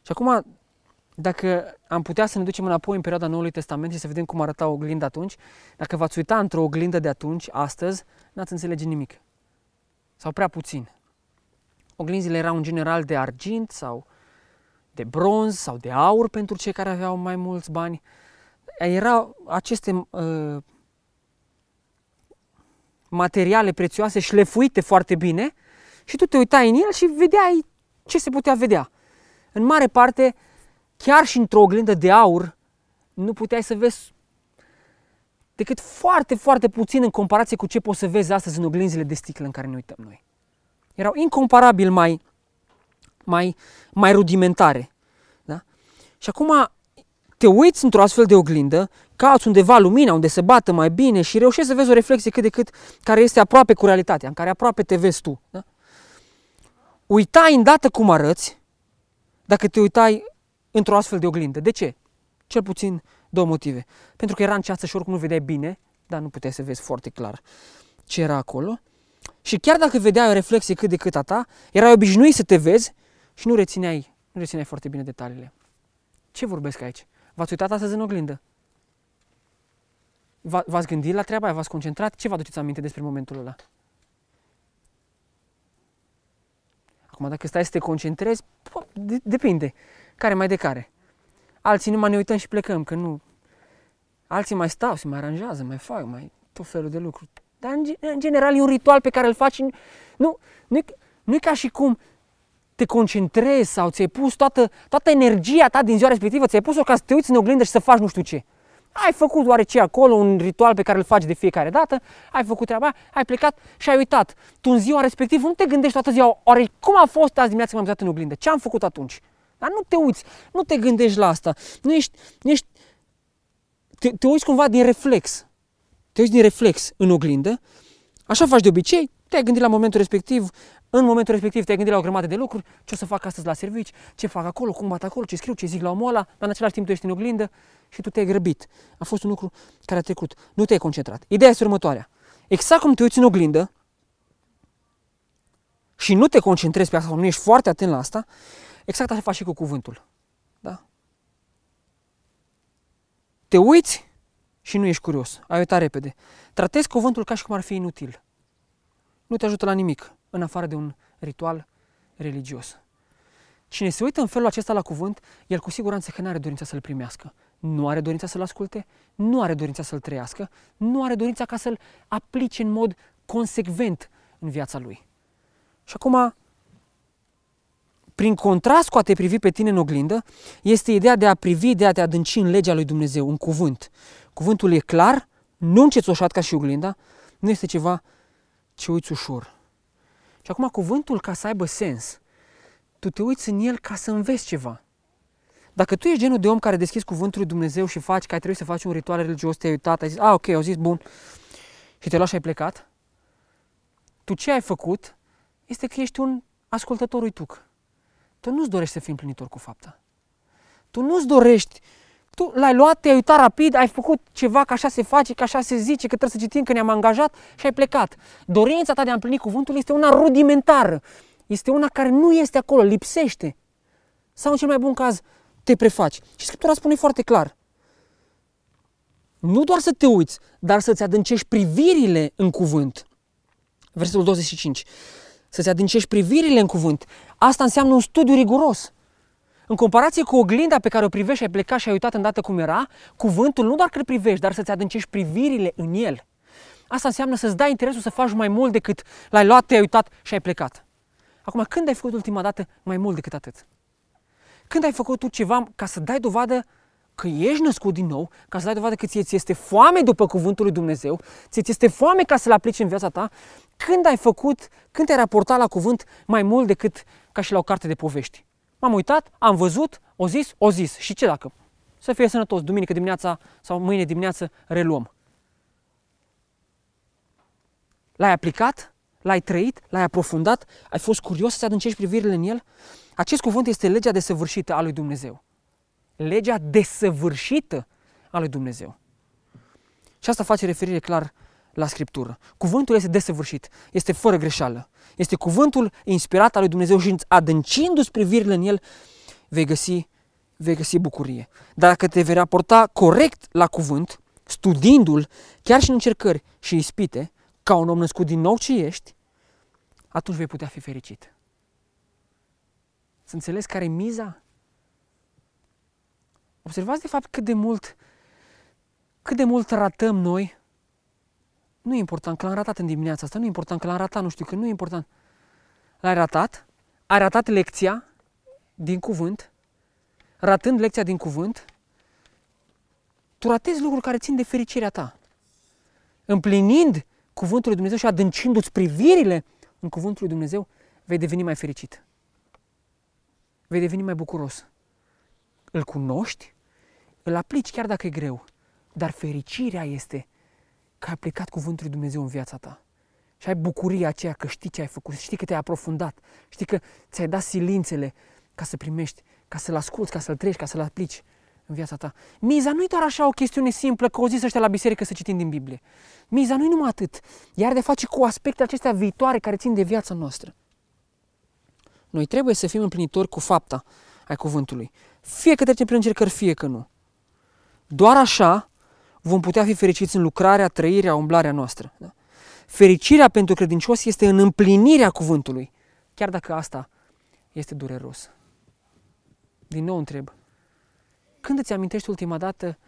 Și acum, dacă am putea să ne ducem înapoi în perioada Noului Testament și să vedem cum arăta oglinda atunci, dacă v-ați uita într-o oglindă de atunci, astăzi, n-ați înțelege nimic. sau prea puțin. Oglinzile erau în general de argint sau de bronz sau de aur pentru cei care aveau mai mulți bani. Erau aceste uh, materiale prețioase șlefuite foarte bine și tu te uitai în el și vedeai ce se putea vedea. În mare parte, chiar și într-o oglindă de aur, nu puteai să vezi decât foarte, foarte puțin în comparație cu ce poți să vezi astăzi în oglinzile de sticlă în care ne uităm noi. Erau incomparabil mai, mai, mai rudimentare. Da? Și acum te uiți într-o astfel de oglindă, cauți undeva lumina, unde se bată mai bine și reușești să vezi o reflexie cât de cât care este aproape cu realitatea, în care aproape te vezi tu. Da? Uitai îndată cum arăți dacă te uitai într-o astfel de oglindă. De ce? Cel puțin două motive. Pentru că era în ceață și oricum nu vedeai bine, dar nu puteai să vezi foarte clar ce era acolo. Și chiar dacă vedeai o reflexie cât de cât a ta, erai obișnuit să te vezi și nu rețineai, nu rețineai foarte bine detaliile. Ce vorbesc aici? V-ați uitat astăzi în oglindă? V-ați gândit la treaba aia? V-ați concentrat? Ce vă aduceți aminte despre momentul ăla? Acum, dacă stai să te concentrezi, de- depinde. Care mai de care. Alții numai ne uităm și plecăm, că nu... Alții mai stau, se mai aranjează, mai fac, mai tot felul de lucruri. Dar în, în general e un ritual pe care îl faci. Nu, nu, nu e ca și cum te concentrezi sau ți-ai pus toată, toată energia ta din ziua respectivă, ți-ai pus-o ca să te uiți în oglindă și să faci nu știu ce. Ai făcut oarece acolo un ritual pe care îl faci de fiecare dată, ai făcut treaba, ai plecat și ai uitat. Tu în ziua respectivă nu te gândești toată ziua, oare cum a fost azi dimineața când m-am în oglindă? Ce am făcut atunci? Dar nu te uiți, nu te gândești la asta. Nu ești, nu ești te, te uiți cumva din reflex. Te uiți din reflex în oglindă, așa faci de obicei, te-ai gândit la momentul respectiv, în momentul respectiv te-ai gândit la o grămadă de lucruri, ce o să fac astăzi la servici, ce fac acolo, cum bat acolo, ce scriu, ce zic la omul ăla, dar în același timp tu ești în oglindă și tu te-ai grăbit. A fost un lucru care a trecut. Nu te-ai concentrat. Ideea este următoarea. Exact cum te uiți în oglindă și nu te concentrezi pe asta, sau nu ești foarte atent la asta, exact așa faci și cu cuvântul. Da? Te uiți și nu ești curios. Ai uitat repede. Tratezi cuvântul ca și cum ar fi inutil. Nu te ajută la nimic, în afară de un ritual religios. Cine se uită în felul acesta la cuvânt, el cu siguranță că nu are dorința să-l primească. Nu are dorința să-l asculte, nu are dorința să-l trăiască, nu are dorința ca să-l aplice în mod consecvent în viața lui. Și acum, prin contrast cu a te privi pe tine în oglindă, este ideea de a privi, de a te adânci în legea lui Dumnezeu, un cuvânt. Cuvântul e clar, nu încețoșat ca și oglinda, nu este ceva ce uiți ușor. Și acum cuvântul, ca să aibă sens, tu te uiți în el ca să înveți ceva. Dacă tu ești genul de om care deschizi cuvântul lui Dumnezeu și faci că ai trebuit să faci un ritual religios, te-ai uitat, ai zis, a, ok, au zis, bun, și te-ai luat și ai plecat, tu ce ai făcut este că ești un ascultător uituc. Tu nu-ți dorești să fii împlinitor cu fapta. Tu nu-ți dorești tu l-ai luat, te-ai uitat rapid, ai făcut ceva că așa se face, că așa se zice, că trebuie să citim, că ne-am angajat și ai plecat. Dorința ta de a împlini cuvântul este una rudimentară. Este una care nu este acolo, lipsește. Sau în cel mai bun caz, te prefaci. Și Scriptura spune foarte clar. Nu doar să te uiți, dar să-ți adâncești privirile în cuvânt. Versetul 25. Să-ți adâncești privirile în cuvânt. Asta înseamnă un studiu riguros. În comparație cu oglinda pe care o privești și ai plecat și ai uitat îndată cum era, cuvântul nu doar că îl privești, dar să-ți adâncești privirile în el. Asta înseamnă să-ți dai interesul să faci mai mult decât l-ai luat, te-ai uitat și ai plecat. Acum, când ai făcut ultima dată mai mult decât atât? Când ai făcut tu ceva ca să dai dovadă că ești născut din nou, ca să dai dovadă că ție ți este foame după cuvântul lui Dumnezeu, ție ți este foame ca să-l aplici în viața ta, când ai făcut, când te-ai raportat la cuvânt mai mult decât ca și la o carte de povești? M-am uitat, am văzut, o zis, o zis. Și ce dacă? Să fie sănătos, duminică dimineața sau mâine dimineață reluăm. L-ai aplicat? L-ai trăit? L-ai aprofundat? Ai fost curios să adâncești privirile în el? Acest cuvânt este legea desăvârșită a lui Dumnezeu. Legea desăvârșită a lui Dumnezeu. Și asta face referire clar la Scriptură. Cuvântul este desăvârșit, este fără greșeală. Este cuvântul inspirat al lui Dumnezeu și adâncindu-ți privirile în el, vei găsi, vei găsi bucurie. Dar dacă te vei raporta corect la cuvânt, studiindu-l, chiar și în încercări și ispite, ca un om născut din nou ce ești, atunci vei putea fi fericit. Să înțelegi care e miza? Observați de fapt cât de mult, cât de mult ratăm noi. Nu e important că l-am ratat în dimineața asta, nu e important că l-am ratat, nu știu că nu e important. L-ai ratat, ai ratat lecția din cuvânt, ratând lecția din cuvânt, tu ratezi lucruri care țin de fericirea ta. Împlinind cuvântul lui Dumnezeu și adâncindu-ți privirile în cuvântul lui Dumnezeu, vei deveni mai fericit. Vei deveni mai bucuros. Îl cunoști, îl aplici chiar dacă e greu, dar fericirea este că ai aplicat cuvântul lui Dumnezeu în viața ta. Și ai bucuria aceea că știi ce ai făcut, știi că te-ai aprofundat, știi că ți-ai dat silințele ca să primești, ca să-l asculți, ca să-l treci, ca să-l aplici în viața ta. Miza nu e doar așa o chestiune simplă că o zis ăștia la biserică să citim din Biblie. Miza nu e numai atât. Iar de face cu aspectele acestea viitoare care țin de viața noastră. Noi trebuie să fim împlinitori cu fapta ai cuvântului. Fie că trecem prin încercări, fie că nu. Doar așa vom putea fi fericiți în lucrarea, trăirea, umblarea noastră. Da? Fericirea pentru credincios este în împlinirea cuvântului, chiar dacă asta este dureros. Din nou întreb, când îți amintești ultima dată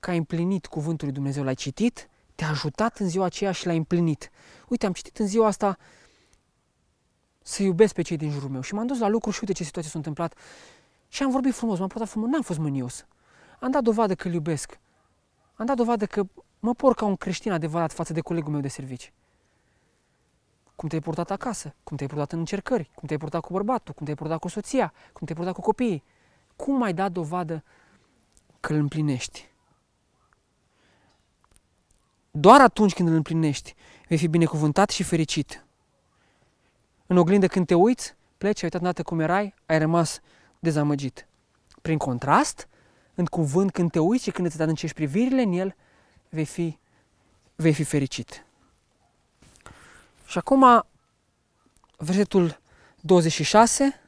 că ai împlinit cuvântul lui Dumnezeu, l-ai citit, te-a ajutat în ziua aceea și l-ai împlinit. Uite, am citit în ziua asta să iubesc pe cei din jurul meu și m-am dus la lucru și uite ce situație s-a întâmplat și am vorbit frumos, m-am purtat frumos, n-am fost mânios. Am dat dovadă că îl iubesc. Am dat dovadă că mă por ca un creștin adevărat față de colegul meu de servici. Cum te-ai purtat acasă, cum te-ai purtat în încercări, cum te-ai purtat cu bărbatul, cum te-ai purtat cu soția, cum te-ai purtat cu copiii. Cum ai dat dovadă că îl împlinești? Doar atunci când îl împlinești, vei fi binecuvântat și fericit. În oglindă când te uiți, pleci, ai uitat dată cum erai, ai rămas dezamăgit. Prin contrast, în cuvânt când te uiți și când îți adâncești privirile în el, vei fi, vei fi fericit. Și acum, versetul 26,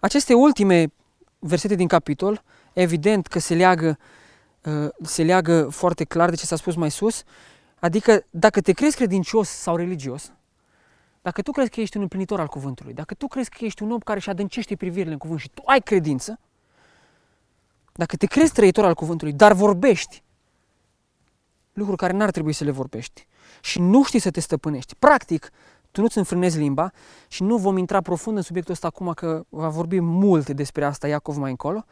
aceste ultime versete din capitol, evident că se leagă, uh, se leagă foarte clar de ce s-a spus mai sus, adică dacă te crezi credincios sau religios, dacă tu crezi că ești un împlinitor al cuvântului, dacă tu crezi că ești un om care își adâncește privirile în cuvânt și tu ai credință, dacă te crezi trăitor al cuvântului, dar vorbești lucruri care n-ar trebui să le vorbești și nu știi să te stăpânești, practic, tu nu-ți înfrânezi limba și nu vom intra profund în subiectul ăsta acum că va vorbi mult despre asta Iacov mai încolo,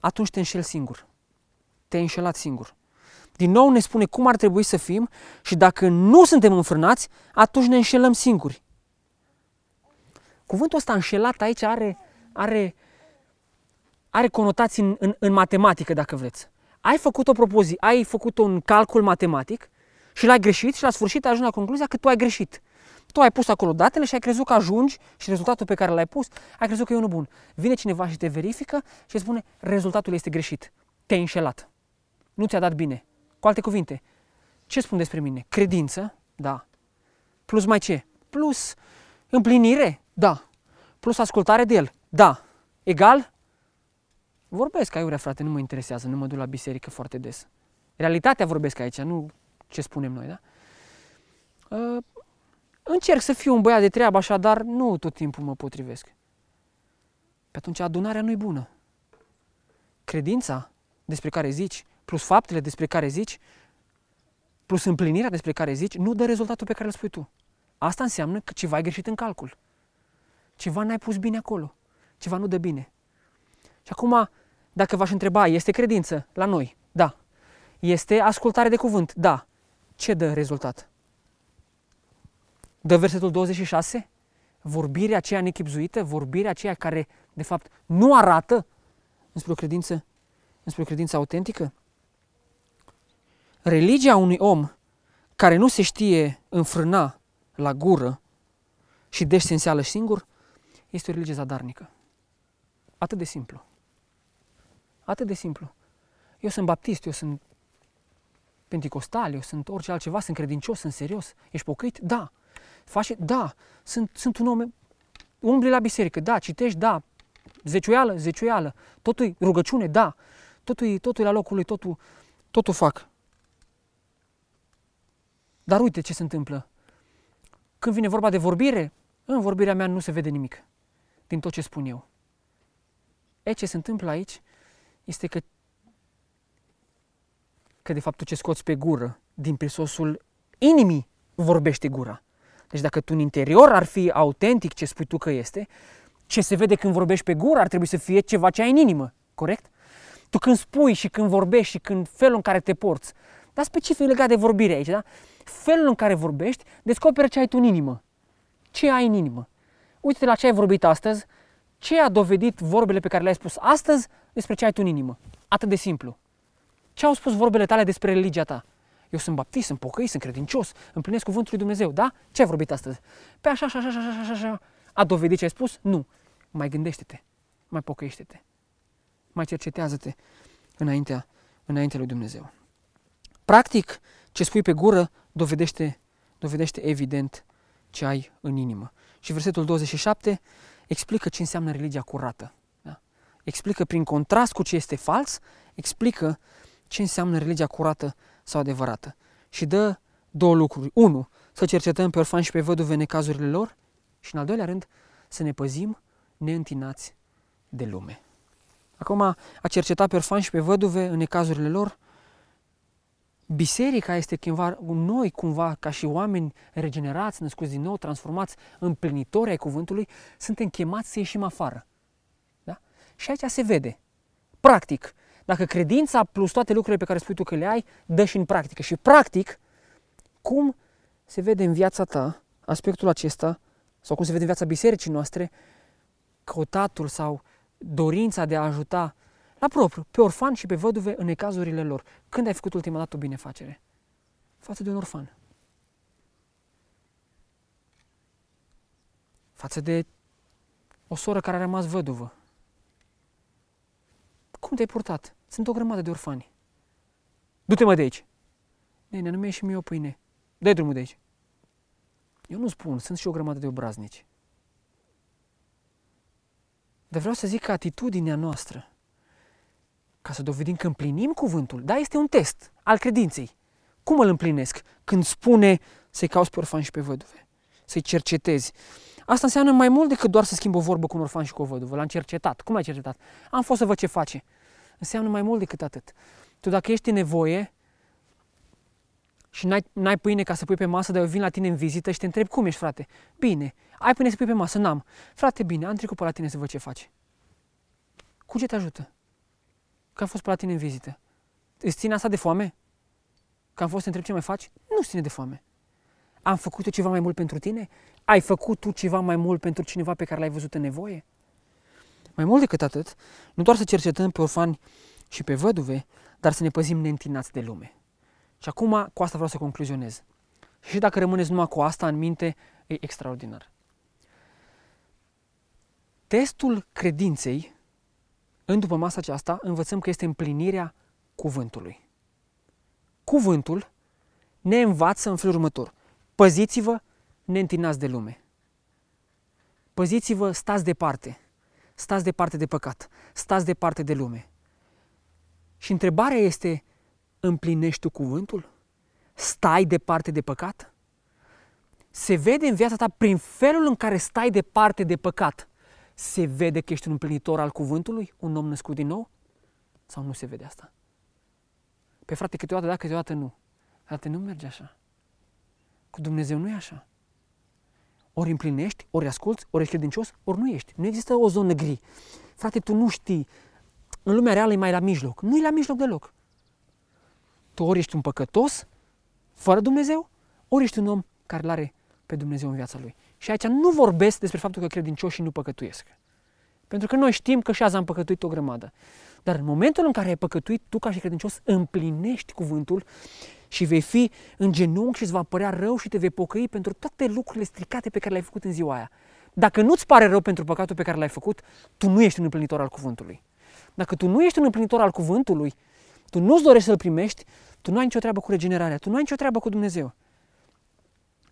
atunci te înșel singur. Te-ai înșelat singur. Din nou ne spune cum ar trebui să fim și dacă nu suntem înfrânați, atunci ne înșelăm singuri. Cuvântul ăsta înșelat aici are, are, are conotații în, în, în matematică, dacă vreți. Ai făcut o propoziție, ai făcut un calcul matematic și l-ai greșit și la sfârșit ai ajuns la concluzia că tu ai greșit. Tu ai pus acolo datele și ai crezut că ajungi și rezultatul pe care l-ai pus, ai crezut că e unul bun. Vine cineva și te verifică și spune rezultatul este greșit. Te-ai înșelat. Nu ți-a dat bine. Cu alte cuvinte, ce spun despre mine? Credință? Da. Plus mai ce? Plus împlinire? Da. Plus ascultare de el? Da. Egal? Vorbesc aiurea, frate, nu mă interesează, nu mă duc la biserică foarte des. Realitatea vorbesc aici, nu ce spunem noi, da? Uh, Încerc să fiu un băiat de treabă așa, dar nu tot timpul mă potrivesc. Pe atunci adunarea nu-i bună. Credința despre care zici, plus faptele despre care zici, plus împlinirea despre care zici, nu dă rezultatul pe care îl spui tu. Asta înseamnă că ceva ai greșit în calcul. Ceva n-ai pus bine acolo. Ceva nu dă bine. Și acum, dacă v-aș întreba, este credință la noi? Da. Este ascultare de cuvânt? Da. Ce dă rezultat? de versetul 26, vorbirea aceea nechipzuită, vorbirea aceea care, de fapt, nu arată înspre o credință, înspre o credință autentică. Religia unui om care nu se știe înfrâna la gură și deși se înseală singur, este o religie zadarnică. Atât de simplu. Atât de simplu. Eu sunt baptist, eu sunt pentecostal, eu sunt orice altceva, sunt credincios, sunt serios. Ești pocăit? Da. Faci? Da. Sunt, sunt un om, umbli la biserică, da. Citești? Da. Zeciuială? Zeciuială. Totul rugăciune? Da. Totul, totul la locul lui, totul, totul fac. Dar uite ce se întâmplă. Când vine vorba de vorbire, în vorbirea mea nu se vede nimic din tot ce spun eu. E, ce se întâmplă aici este că, că de fapt tu ce scoți pe gură din prisosul inimii vorbește gura. Deci dacă tu în interior ar fi autentic ce spui tu că este, ce se vede când vorbești pe gură ar trebui să fie ceva ce ai în inimă, corect? Tu când spui și când vorbești și când felul în care te porți, dar specific legat de vorbire aici, da? Felul în care vorbești descoperă ce ai tu în inimă. Ce ai în inimă. Uite la ce ai vorbit astăzi, ce a dovedit vorbele pe care le-ai spus astăzi despre ce ai tu în inimă. Atât de simplu. Ce au spus vorbele tale despre religia ta? Eu sunt baptist, sunt pocăit, sunt credincios, împlinesc cuvântul lui Dumnezeu, da? Ce ai vorbit astăzi? Pe așa, așa, așa, așa, așa, așa. A dovedit ce ai spus? Nu. Mai gândește-te, mai pocăiește-te, mai cercetează-te înaintea, înaintea lui Dumnezeu. Practic, ce spui pe gură dovedește, dovedește evident ce ai în inimă. Și versetul 27 explică ce înseamnă religia curată. Da? Explică prin contrast cu ce este fals, explică ce înseamnă religia curată sau adevărată. Și dă două lucruri. Unu, să cercetăm pe orfani și pe văduve necazurile lor și în al doilea rând să ne păzim neîntinați de lume. Acum, a cerceta pe orfani și pe văduve în necazurile lor biserica este cumva, noi cumva, ca și oameni regenerați, născuți din nou, transformați, împlinitori ai cuvântului, suntem chemați să ieșim afară. Da? Și aici se vede. Practic, dacă credința plus toate lucrurile pe care spui tu că le ai, dă și în practică. Și practic, cum se vede în viața ta aspectul acesta, sau cum se vede în viața bisericii noastre, căutatul sau dorința de a ajuta la propriu, pe orfan și pe văduve în ecazurile lor. Când ai făcut ultima dată o binefacere? Față de un orfan. Față de o soră care a rămas văduvă. Cum te-ai purtat? Sunt o grămadă de orfani. Du-te mă de aici. Nene, nu mi și mie o pâine. dă drumul de aici. Eu nu spun, sunt și o grămadă de obraznici. Dar vreau să zic că atitudinea noastră ca să dovedim că împlinim cuvântul. Da, este un test al credinței. Cum îl împlinesc? Când spune să-i cauți pe orfani și pe văduve, să-i cercetezi. Asta înseamnă mai mult decât doar să schimb o vorbă cu un orfan și cu o văduvă. L-am cercetat. Cum l-ai cercetat? Am fost să văd ce face. Înseamnă mai mult decât atât. Tu dacă ești în nevoie și n-ai, n-ai pâine ca să pui pe masă, dar eu vin la tine în vizită și te întreb cum ești, frate. Bine. Ai pâine să pui pe masă? N-am. Frate, bine, am trecut pe la tine să văd ce faci. Cu ce te ajută? Că am fost pe la tine în vizită. Îți ține asta de foame? Că am fost să întreb ce mai faci? Nu ține de foame. Am făcut eu ceva mai mult pentru tine? Ai făcut tu ceva mai mult pentru cineva pe care l-ai văzut în nevoie? Mai mult decât atât, nu doar să cercetăm pe orfani și pe văduve, dar să ne păzim neîntinați de lume. Și acum cu asta vreau să concluzionez. Și dacă rămâneți numai cu asta în minte, e extraordinar. Testul credinței în după masa aceasta învățăm că este împlinirea cuvântului. Cuvântul ne învață în felul următor. Păziți-vă, neîntinați de lume. Păziți-vă, stați departe. Stați departe de păcat. Stați departe de lume. Și întrebarea este, împlinești tu cuvântul? Stai departe de păcat? Se vede în viața ta prin felul în care stai departe de păcat se vede că ești un împlinitor al cuvântului, un om născut din nou? Sau nu se vede asta? Pe frate, câteodată da, câteodată nu. Frate, nu merge așa. Cu Dumnezeu nu e așa. Ori împlinești, ori asculți, ori ești credincios, ori nu ești. Nu există o zonă gri. Frate, tu nu știi. În lumea reală e mai la mijloc. Nu e la mijloc deloc. Tu ori ești un păcătos, fără Dumnezeu, ori ești un om care l-are pe Dumnezeu în viața lui. Și aici nu vorbesc despre faptul că credincioșii nu păcătuiesc. Pentru că noi știm că și azi am păcătuit o grămadă. Dar în momentul în care ai păcătuit, tu ca și credincios împlinești cuvântul și vei fi în genunchi și îți va părea rău și te vei pocăi pentru toate lucrurile stricate pe care le-ai făcut în ziua aia. Dacă nu-ți pare rău pentru păcatul pe care l-ai făcut, tu nu ești un împlinitor al cuvântului. Dacă tu nu ești un împlinitor al cuvântului, tu nu-ți dorești să-l primești, tu nu ai nicio treabă cu regenerarea, tu nu ai nicio treabă cu Dumnezeu.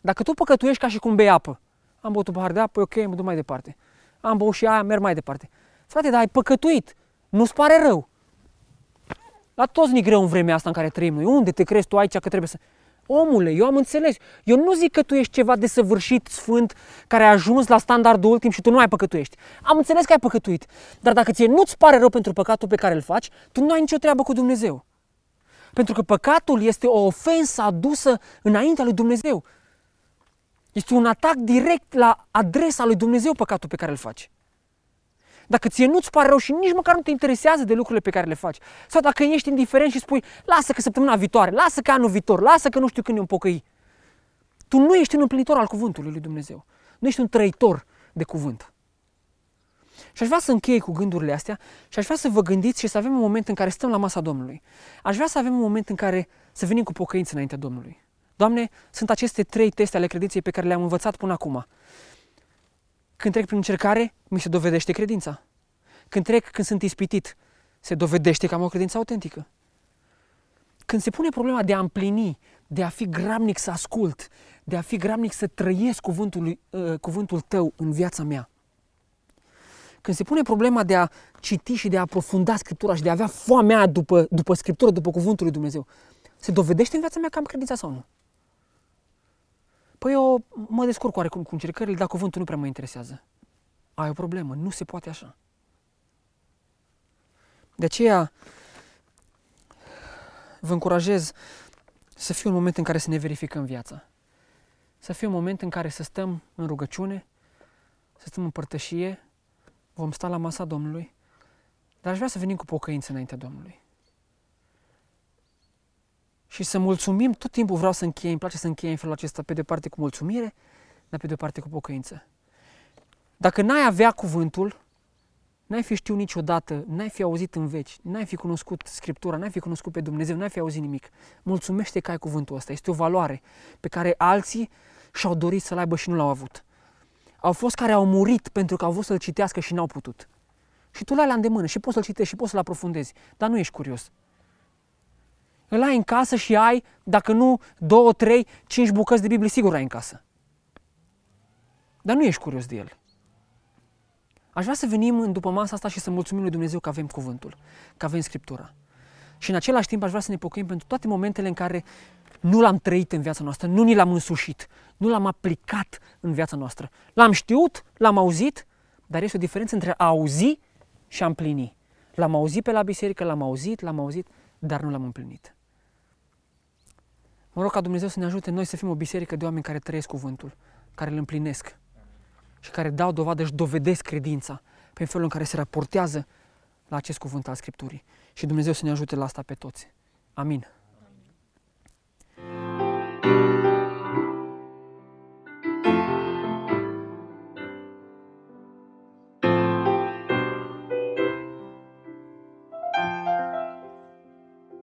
Dacă tu păcătuiești ca și cum bei apă, am băut un pahar de apă, ok, mă duc mai departe. Am băut și aia, merg mai departe. Frate, dar ai păcătuit, nu-ți pare rău. La toți ni greu în vremea asta în care trăim noi. Unde te crezi tu aici că trebuie să... Omule, eu am înțeles. Eu nu zic că tu ești ceva de săvârșit, sfânt, care a ajuns la standardul ultim și tu nu mai păcătuiești. Am înțeles că ai păcătuit. Dar dacă ție nu-ți pare rău pentru păcatul pe care îl faci, tu nu ai nicio treabă cu Dumnezeu. Pentru că păcatul este o ofensă adusă înaintea lui Dumnezeu. Este un atac direct la adresa lui Dumnezeu păcatul pe care îl faci. Dacă ție nu-ți pare rău și nici măcar nu te interesează de lucrurile pe care le faci, sau dacă ești indiferent și spui, lasă că săptămâna viitoare, lasă că anul viitor, lasă că nu știu când e un pocăi, tu nu ești un împlinitor al cuvântului lui Dumnezeu. Nu ești un trăitor de cuvânt. Și aș vrea să închei cu gândurile astea și aș vrea să vă gândiți și să avem un moment în care stăm la masa Domnului. Aș vrea să avem un moment în care să venim cu pocăință înaintea Domnului. Doamne, sunt aceste trei teste ale credinței pe care le-am învățat până acum. Când trec prin încercare, mi se dovedește credința. Când trec, când sunt ispitit, se dovedește că am o credință autentică. Când se pune problema de a împlini, de a fi grabnic să ascult, de a fi grabnic să trăiesc cuvântul, uh, cuvântul tău în viața mea. Când se pune problema de a citi și de a aprofunda Scriptura și de a avea foamea după, după Scriptură, după cuvântul lui Dumnezeu, se dovedește în viața mea că am credința sau nu? Păi eu mă descurc oarecum cu încercările, dar cuvântul nu prea mă interesează. Ai o problemă, nu se poate așa. De aceea vă încurajez să fie un moment în care să ne verificăm viața. Să fie un moment în care să stăm în rugăciune, să stăm în părtășie, vom sta la masa Domnului, dar aș vrea să venim cu pocăință înaintea Domnului și să mulțumim, tot timpul vreau să închei, îmi place să închei în felul acesta, pe de parte cu mulțumire, dar pe de parte cu pocăință. Dacă n-ai avea cuvântul, n-ai fi știut niciodată, n-ai fi auzit în veci, n-ai fi cunoscut Scriptura, n-ai fi cunoscut pe Dumnezeu, n-ai fi auzit nimic. Mulțumește că ai cuvântul ăsta. Este o valoare pe care alții și-au dorit să-l aibă și nu l-au avut. Au fost care au murit pentru că au vrut să-l citească și n-au putut. Și tu l-ai la îndemână și poți să-l citești și poți să-l aprofundezi, dar nu ești curios. Îl ai în casă și ai, dacă nu, două, trei, cinci bucăți de Biblie, sigur ai în casă. Dar nu ești curios de el. Aș vrea să venim după masa asta și să mulțumim lui Dumnezeu că avem cuvântul, că avem Scriptura. Și în același timp aș vrea să ne pocăim pentru toate momentele în care nu l-am trăit în viața noastră, nu ni l-am însușit, nu l-am aplicat în viața noastră. L-am știut, l-am auzit, dar este o diferență între a auzi și a împlini. L-am auzit pe la biserică, l-am auzit, l-am auzit, dar nu l-am împlinit. Mă rog ca Dumnezeu să ne ajute noi să fim o biserică de oameni care trăiesc cuvântul, care îl împlinesc și care dau dovadă și dovedesc credința prin felul în care se raportează la acest cuvânt al Scripturii. Și Dumnezeu să ne ajute la asta pe toți. Amin.